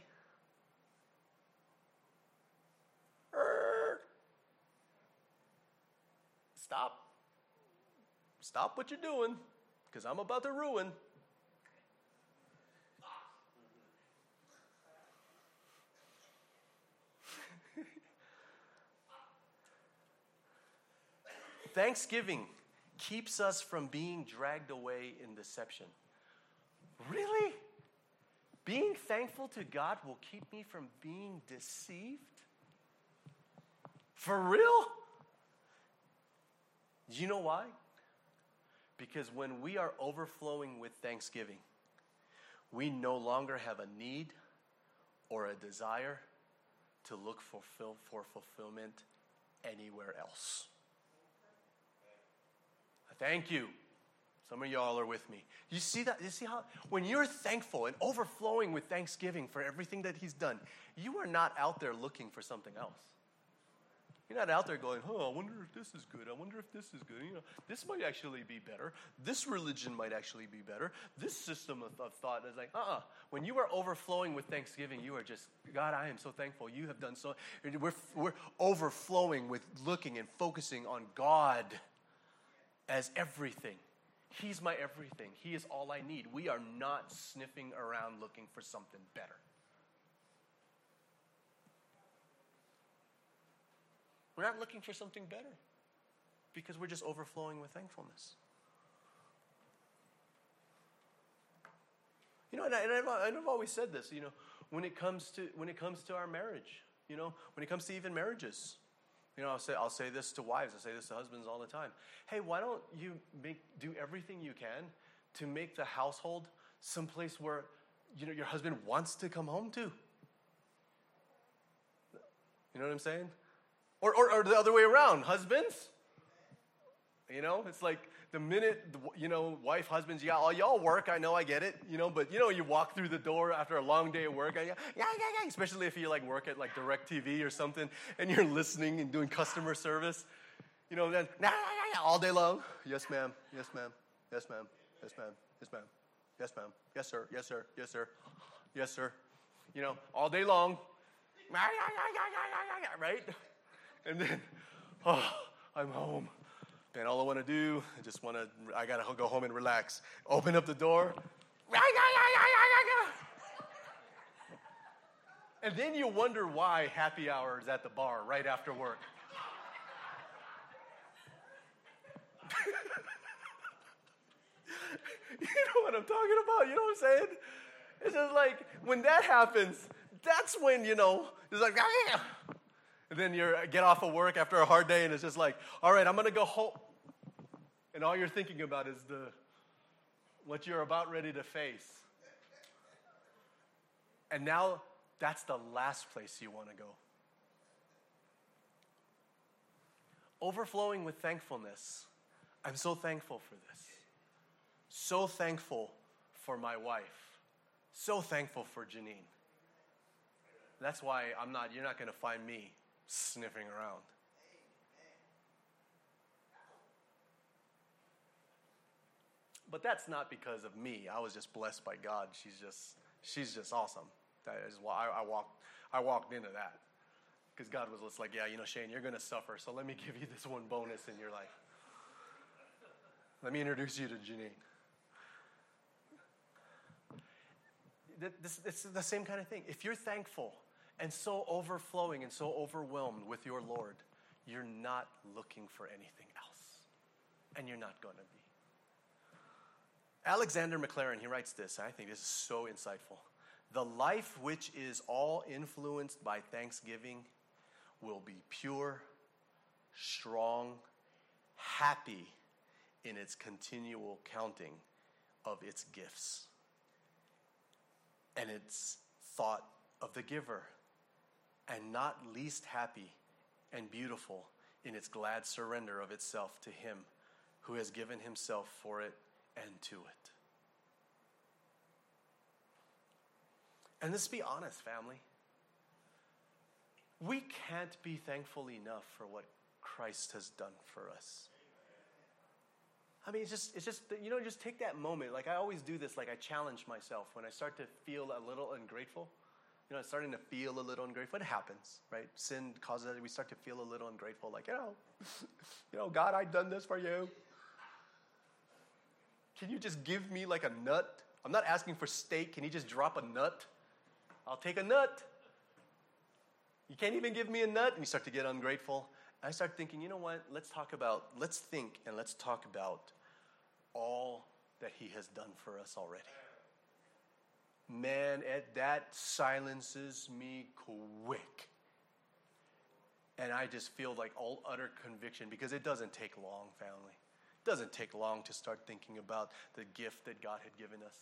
Stop. Stop what you're doing, because I'm about to ruin. Thanksgiving keeps us from being dragged away in deception. Really? Being thankful to God will keep me from being deceived? For real? Do you know why? Because when we are overflowing with thanksgiving, we no longer have a need or a desire to look for, for fulfillment anywhere else. Thank you. Some of y'all are with me. You see that? You see how when you're thankful and overflowing with thanksgiving for everything that He's done, you are not out there looking for something else. You're not out there going, oh, I wonder if this is good. I wonder if this is good. You know, this might actually be better. This religion might actually be better. This system of, of thought is like, uh-uh. When you are overflowing with thanksgiving, you are just, God, I am so thankful. You have done so. We're, we're overflowing with looking and focusing on God as everything. He's my everything. He is all I need. We are not sniffing around looking for something better. We're not looking for something better because we're just overflowing with thankfulness. You know, and, I, I've, always said this, you know, when it comes to when it comes to our marriage, you know, when it comes to even marriages, you know, I'll say I'll say this to wives, I say this to husbands all the time. Hey, why don't you make do everything you can to make the household someplace where you know your husband wants to come home to? You know what I'm saying? Or, or, or the other way around, husbands. You know, it's like the minute, you know, wife, husbands, yeah, all y'all work, I know, I get it, you know, but you know, you walk through the door after a long day of work, yeah, yeah, yeah, yeah, especially if you like work at like DirecTV or something and you're listening and doing customer service, you know, then, nah, yeah, yeah, all day long. Yes, ma'am, yes, ma'am, yes, ma'am, yes, ma'am, yes, ma'am, yes, ma'am, yes, sir, yes, sir, yes, sir, yes, sir, you know, all day long, right? And then, oh, I'm home. And all I want to do, I just want to, I got to go home and relax. Open up the door. And then you wonder why happy hour is at the bar right after work. you know what I'm talking about? You know what I'm saying? It's just like when that happens, that's when, you know, it's like, ah, and then you uh, get off of work after a hard day, and it's just like, all right, I'm going to go home. And all you're thinking about is the what you're about ready to face. And now that's the last place you want to go. Overflowing with thankfulness. I'm so thankful for this. So thankful for my wife. So thankful for Janine. That's why I'm not, you're not going to find me sniffing around. But that's not because of me. I was just blessed by God. She's just she's just awesome. That is why I, I walked I walked into that. Because God was just like, yeah, you know, Shane, you're gonna suffer, so let me give you this one bonus in your life. Let me introduce you to Janine. This, is the same kind of thing. If you're thankful and so overflowing and so overwhelmed with your Lord, you're not looking for anything else. And you're not going to be. Alexander Maclaren, he writes this, I think this is so insightful. The life which is all influenced by thanksgiving will be pure, strong, happy in its continual counting of its gifts and its thought of the giver and not least happy and beautiful in its glad surrender of itself to Him who has given Himself for it and to it. And let's be honest, family. We can't be thankful enough for what Christ has done for us. I mean, it's just, it's just, you know, just take that moment. Like I always do this, like I challenge myself when I start to feel a little ungrateful you know, starting to feel a little ungrateful. It happens, right? Sin causes it. We start to feel a little ungrateful, like, you know, you know, God, I've done this for you. Can you just give me like a nut? I'm not asking for steak. Can you just drop a nut? I'll take a nut. You can't even give me a nut. And you start to get ungrateful. I start thinking, you know what? Let's talk about, let's think and let's talk about all that He has done for us already man, that silences me quick. And And I just feel like all utter conviction because it doesn't take long, family. It doesn't take long to start thinking about the gift that God had given us.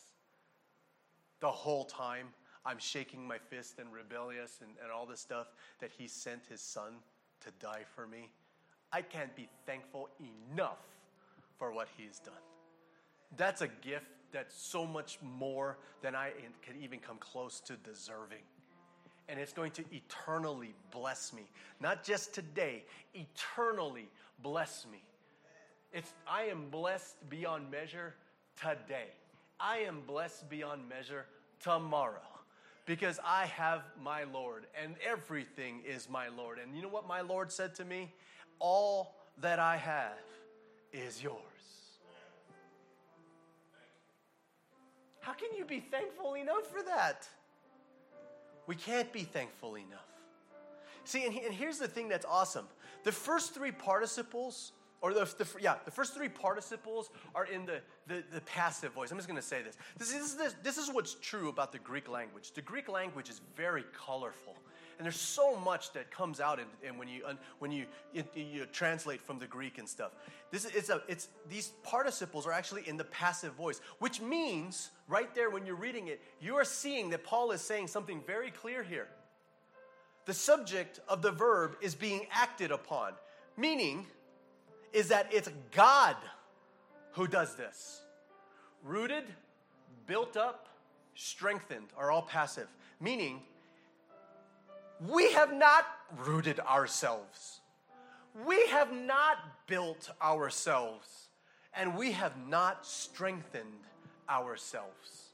The whole time, I'm shaking my fist and rebellious and, and all this stuff that He sent His Son to die for me. I can't be thankful enough for what He's done. That's a gift that's so much more than I can even come close to deserving. And it's going to eternally bless me. Not just today, eternally bless me. It's, I am blessed beyond measure today. I am blessed beyond measure tomorrow because I have my Lord and everything is my Lord. And you know what my Lord said to me? All that I have is yours. How can you be thankful enough for that? We can't be thankful enough. See, and, and here's the thing that's awesome the first three participles or the, the, yeah, the first three participles are in the, the, the passive voice. I'm just going to say this. This is, this, this is what's true about the Greek language. The Greek language is very colorful. And there's so much that comes out in, in when you, when you, you translate from the Greek and stuff. This is, it's a, it's, these participles are actually in the passive voice, which means right there when you're reading it, you are seeing that Paul is saying something very clear here. The subject of the verb is being acted upon, meaning is that it's God who does this. Rooted, built up, strengthened are all passive, meaning we have not rooted ourselves. We have not built ourselves, and we have not strengthened ourselves.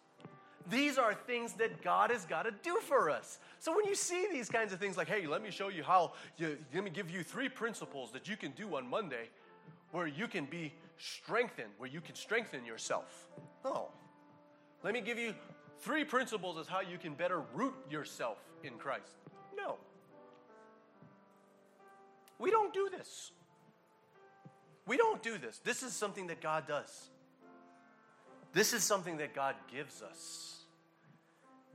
These are things that God has got to do for us. So when you see these kinds of things like, hey, let me show you how, you, let me give you three principles that you can do on Monday, where you can be strengthened, where you can strengthen yourself. No. Let me give you three principles as how you can better root yourself in Christ. No. We don't do this. We don't do this. This is something that God does. This is something that God gives us.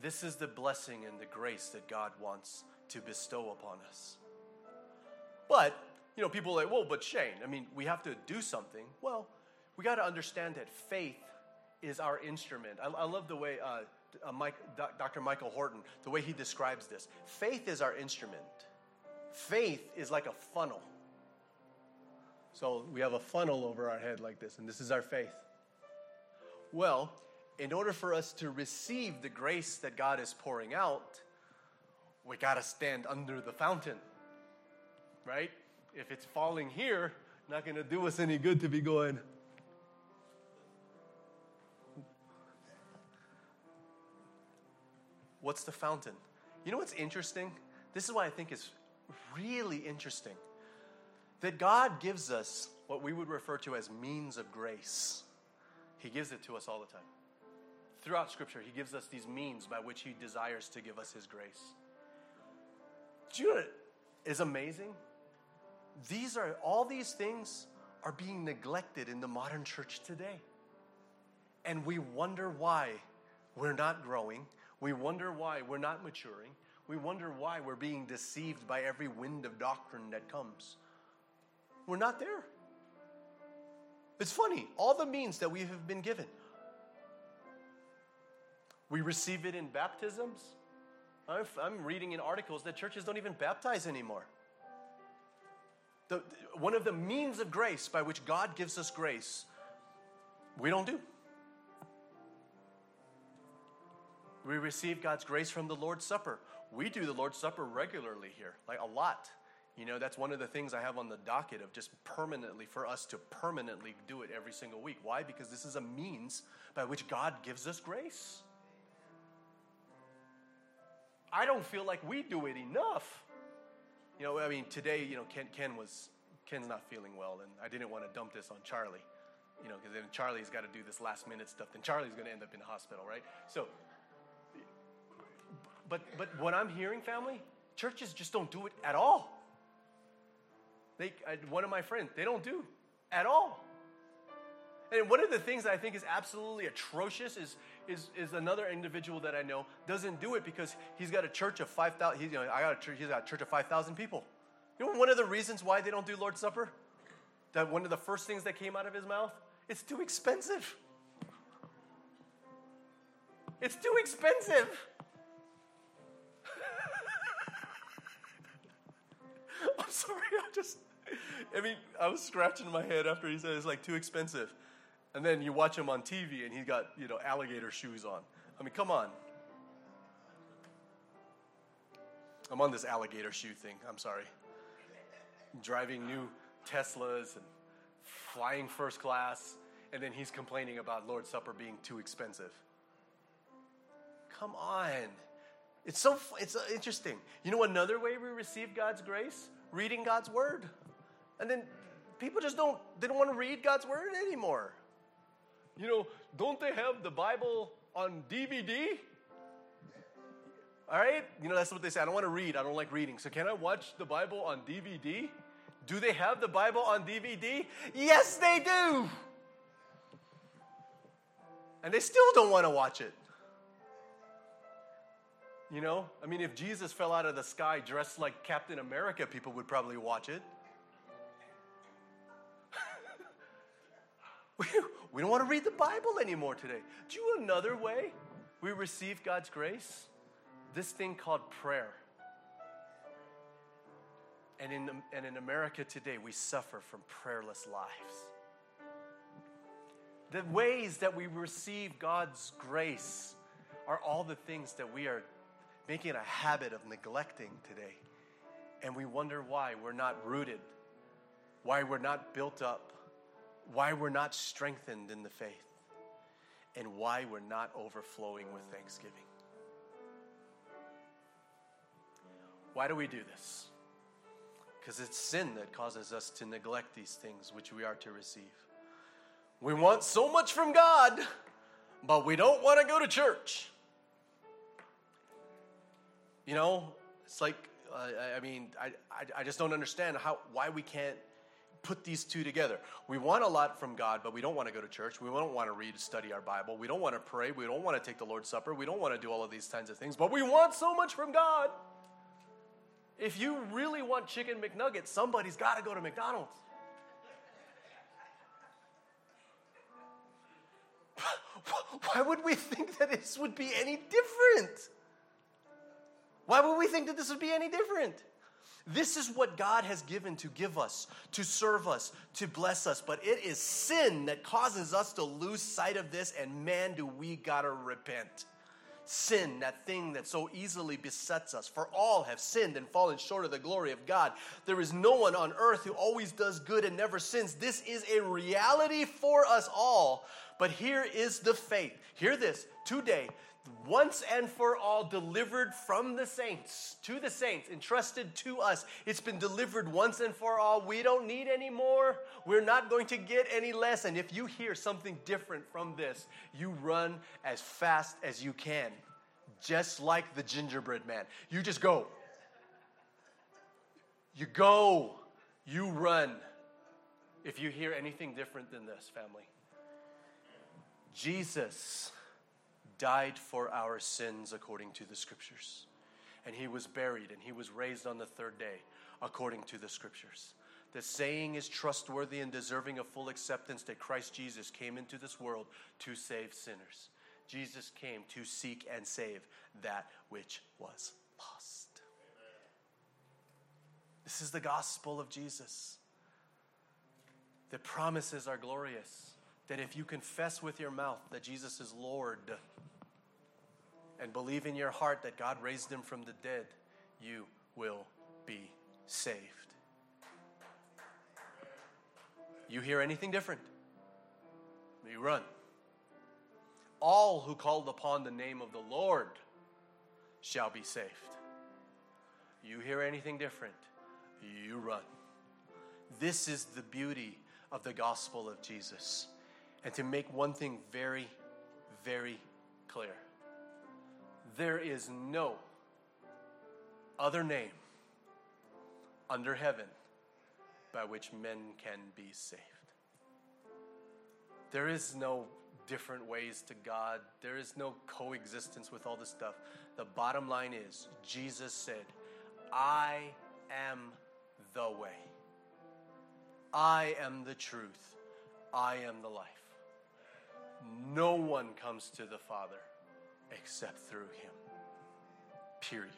This is the blessing and the grace that God wants to bestow upon us. But you know, people are like, well, but Shane, I mean, we have to do something. Well, we got to understand that faith is our instrument. I, I love the way uh, uh, Mike, Dr. Michael Horton, the way he describes this. Faith is our instrument. Faith is like a funnel. So we have a funnel over our head like this, and this is our faith. Well, in order for us to receive the grace that God is pouring out, we got to stand under the fountain, right? if it's falling here, not going to do us any good to be going. What's the fountain? You know what's interesting? This is why I think is really interesting. That God gives us what we would refer to as means of grace. He gives it to us all the time. Throughout Scripture, He gives us these means by which He desires to give us His grace. Do you know what is amazing? these are all these things are being neglected in the modern church today. And we wonder why we're not growing. We wonder why we're not maturing. We wonder why we're being deceived by every wind of doctrine that comes. We're not there. It's funny, all the means that we have been given. We receive it in baptisms. I'm reading in articles that churches don't even baptize anymore the, one of the means of grace by which God gives us grace, we don't do. We receive God's grace from the Lord's Supper. We do the Lord's Supper regularly here, like a lot. You know, that's one of the things I have on the docket of just permanently, for us to permanently do it every single week. Why? Because this is a means by which God gives us grace. I don't feel like we do it enough. You know, I mean, today, you know, Ken, Ken was, Ken's not feeling well, and I didn't want to dump this on Charlie, you know, because then Charlie's got to do this last minute stuff, then Charlie's going to end up in the hospital, right? So, but, but what I'm hearing, family, churches just don't do it at all. They, I, one of my friends, they don't do at all. And one of the things that I think is absolutely atrocious is, is, is another individual that I know doesn't do it because he's got a church of 5,000, you know, I got a church, he's got a church of 5,000 people. You know one of the reasons why they don't do Lord's Supper? That one of the first things that came out of his mouth? It's too expensive. It's too expensive. I'm sorry, I just, I mean, I was scratching my head after he said it's like too expensive. And then you watch him on TV and he's got, you know, alligator shoes on. I mean, come on. I'm on this alligator shoe thing. I'm sorry. Driving new Teslas and flying first class, and then he's complaining about Lord's Supper being too expensive. Come on. It's so it's uh, interesting. You know another way we receive God's grace? Reading God's word. And then people just don't they don't want to read God's word anymore. You know, don't they have the Bible on DVD? All right? You know, that's what they say. I don't want to read. I don't like reading. So, can I watch the Bible on DVD? Do they have the Bible on DVD? Yes, they do. And they still don't want to watch it. You know, I mean, if Jesus fell out of the sky dressed like Captain America, people would probably watch it. we don't want to read the Bible anymore today. Do you another way we receive God's grace? This thing called prayer. And in, and in America today, we suffer from prayerless lives. The ways that we receive God's grace are all the things that we are making a habit of neglecting today. And we wonder why we're not rooted, why we're not built up, why we're not strengthened in the faith, and why we're not overflowing with thanksgiving. Why do we do this? Because it's sin that causes us to neglect these things which we are to receive. We want so much from God, but we don't want to go to church. You know, it's like, uh, I mean, I, I, I just don't understand how, why we can't put these two together. We want a lot from God, but we don't want to go to church. We don't want to read, study our Bible. We don't want to pray. We don't want to take the Lord's Supper. We don't want to do all of these kinds of things, but we want so much from God. If you really want chicken McNuggets, somebody's got to go to McDonald's. Why would we think that this would be any different? Why would we think that this would be any different? This is what God has given to give us, to serve us, to bless us. But it is sin that causes us to lose sight of this, and man, do we gotta repent. Sin, that thing that so easily besets us. For all have sinned and fallen short of the glory of God. There is no one on earth who always does good and never sins. This is a reality for us all. But here is the faith. Hear this today once and for all delivered from the saints to the saints entrusted to us. It's been delivered once and for all. We don't need any more. We're not going to get any less. And if you hear something different from this you run as fast as you can just like the gingerbread man. You just go. You go. You run. If you hear anything different than this family jesus died for our sins according to the scriptures. And he was buried and he was raised on the third day according to the scriptures. The saying is trustworthy and deserving of full acceptance that Christ Jesus came into this world to save sinners. Jesus came to seek and save that which was lost. This is the gospel of Jesus. The promises are glorious that if you confess with your mouth that Jesus is Lord and believe in your heart that God raised him from the dead, you will be saved. You hear anything different? You run. All who called upon the name of the Lord shall be saved. You hear anything different? You run. This is the beauty of the gospel of Jesus. And to make one thing very, very clear there is no other name under heaven by which men can be saved. There is no different ways to God. There is no coexistence with all this stuff. The bottom line is Jesus said, I am the way. I am the truth. I am the life. No one comes to the Father except through him. Period.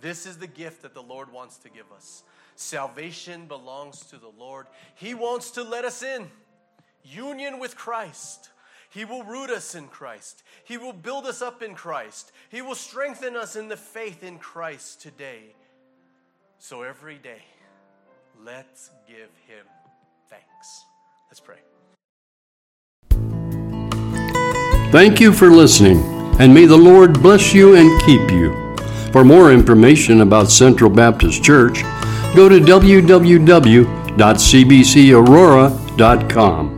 This is the gift that the Lord wants to give us. Salvation belongs to the Lord. He wants to let us in. Union with Christ. He will root us in Christ. He will build us up in Christ. He will strengthen us in the faith in Christ today. So every day, let's give Him thanks. Let's pray. Thank you for listening, and may the Lord bless you and keep you. For more information about Central Baptist Church, go to www.cbcaurora.com.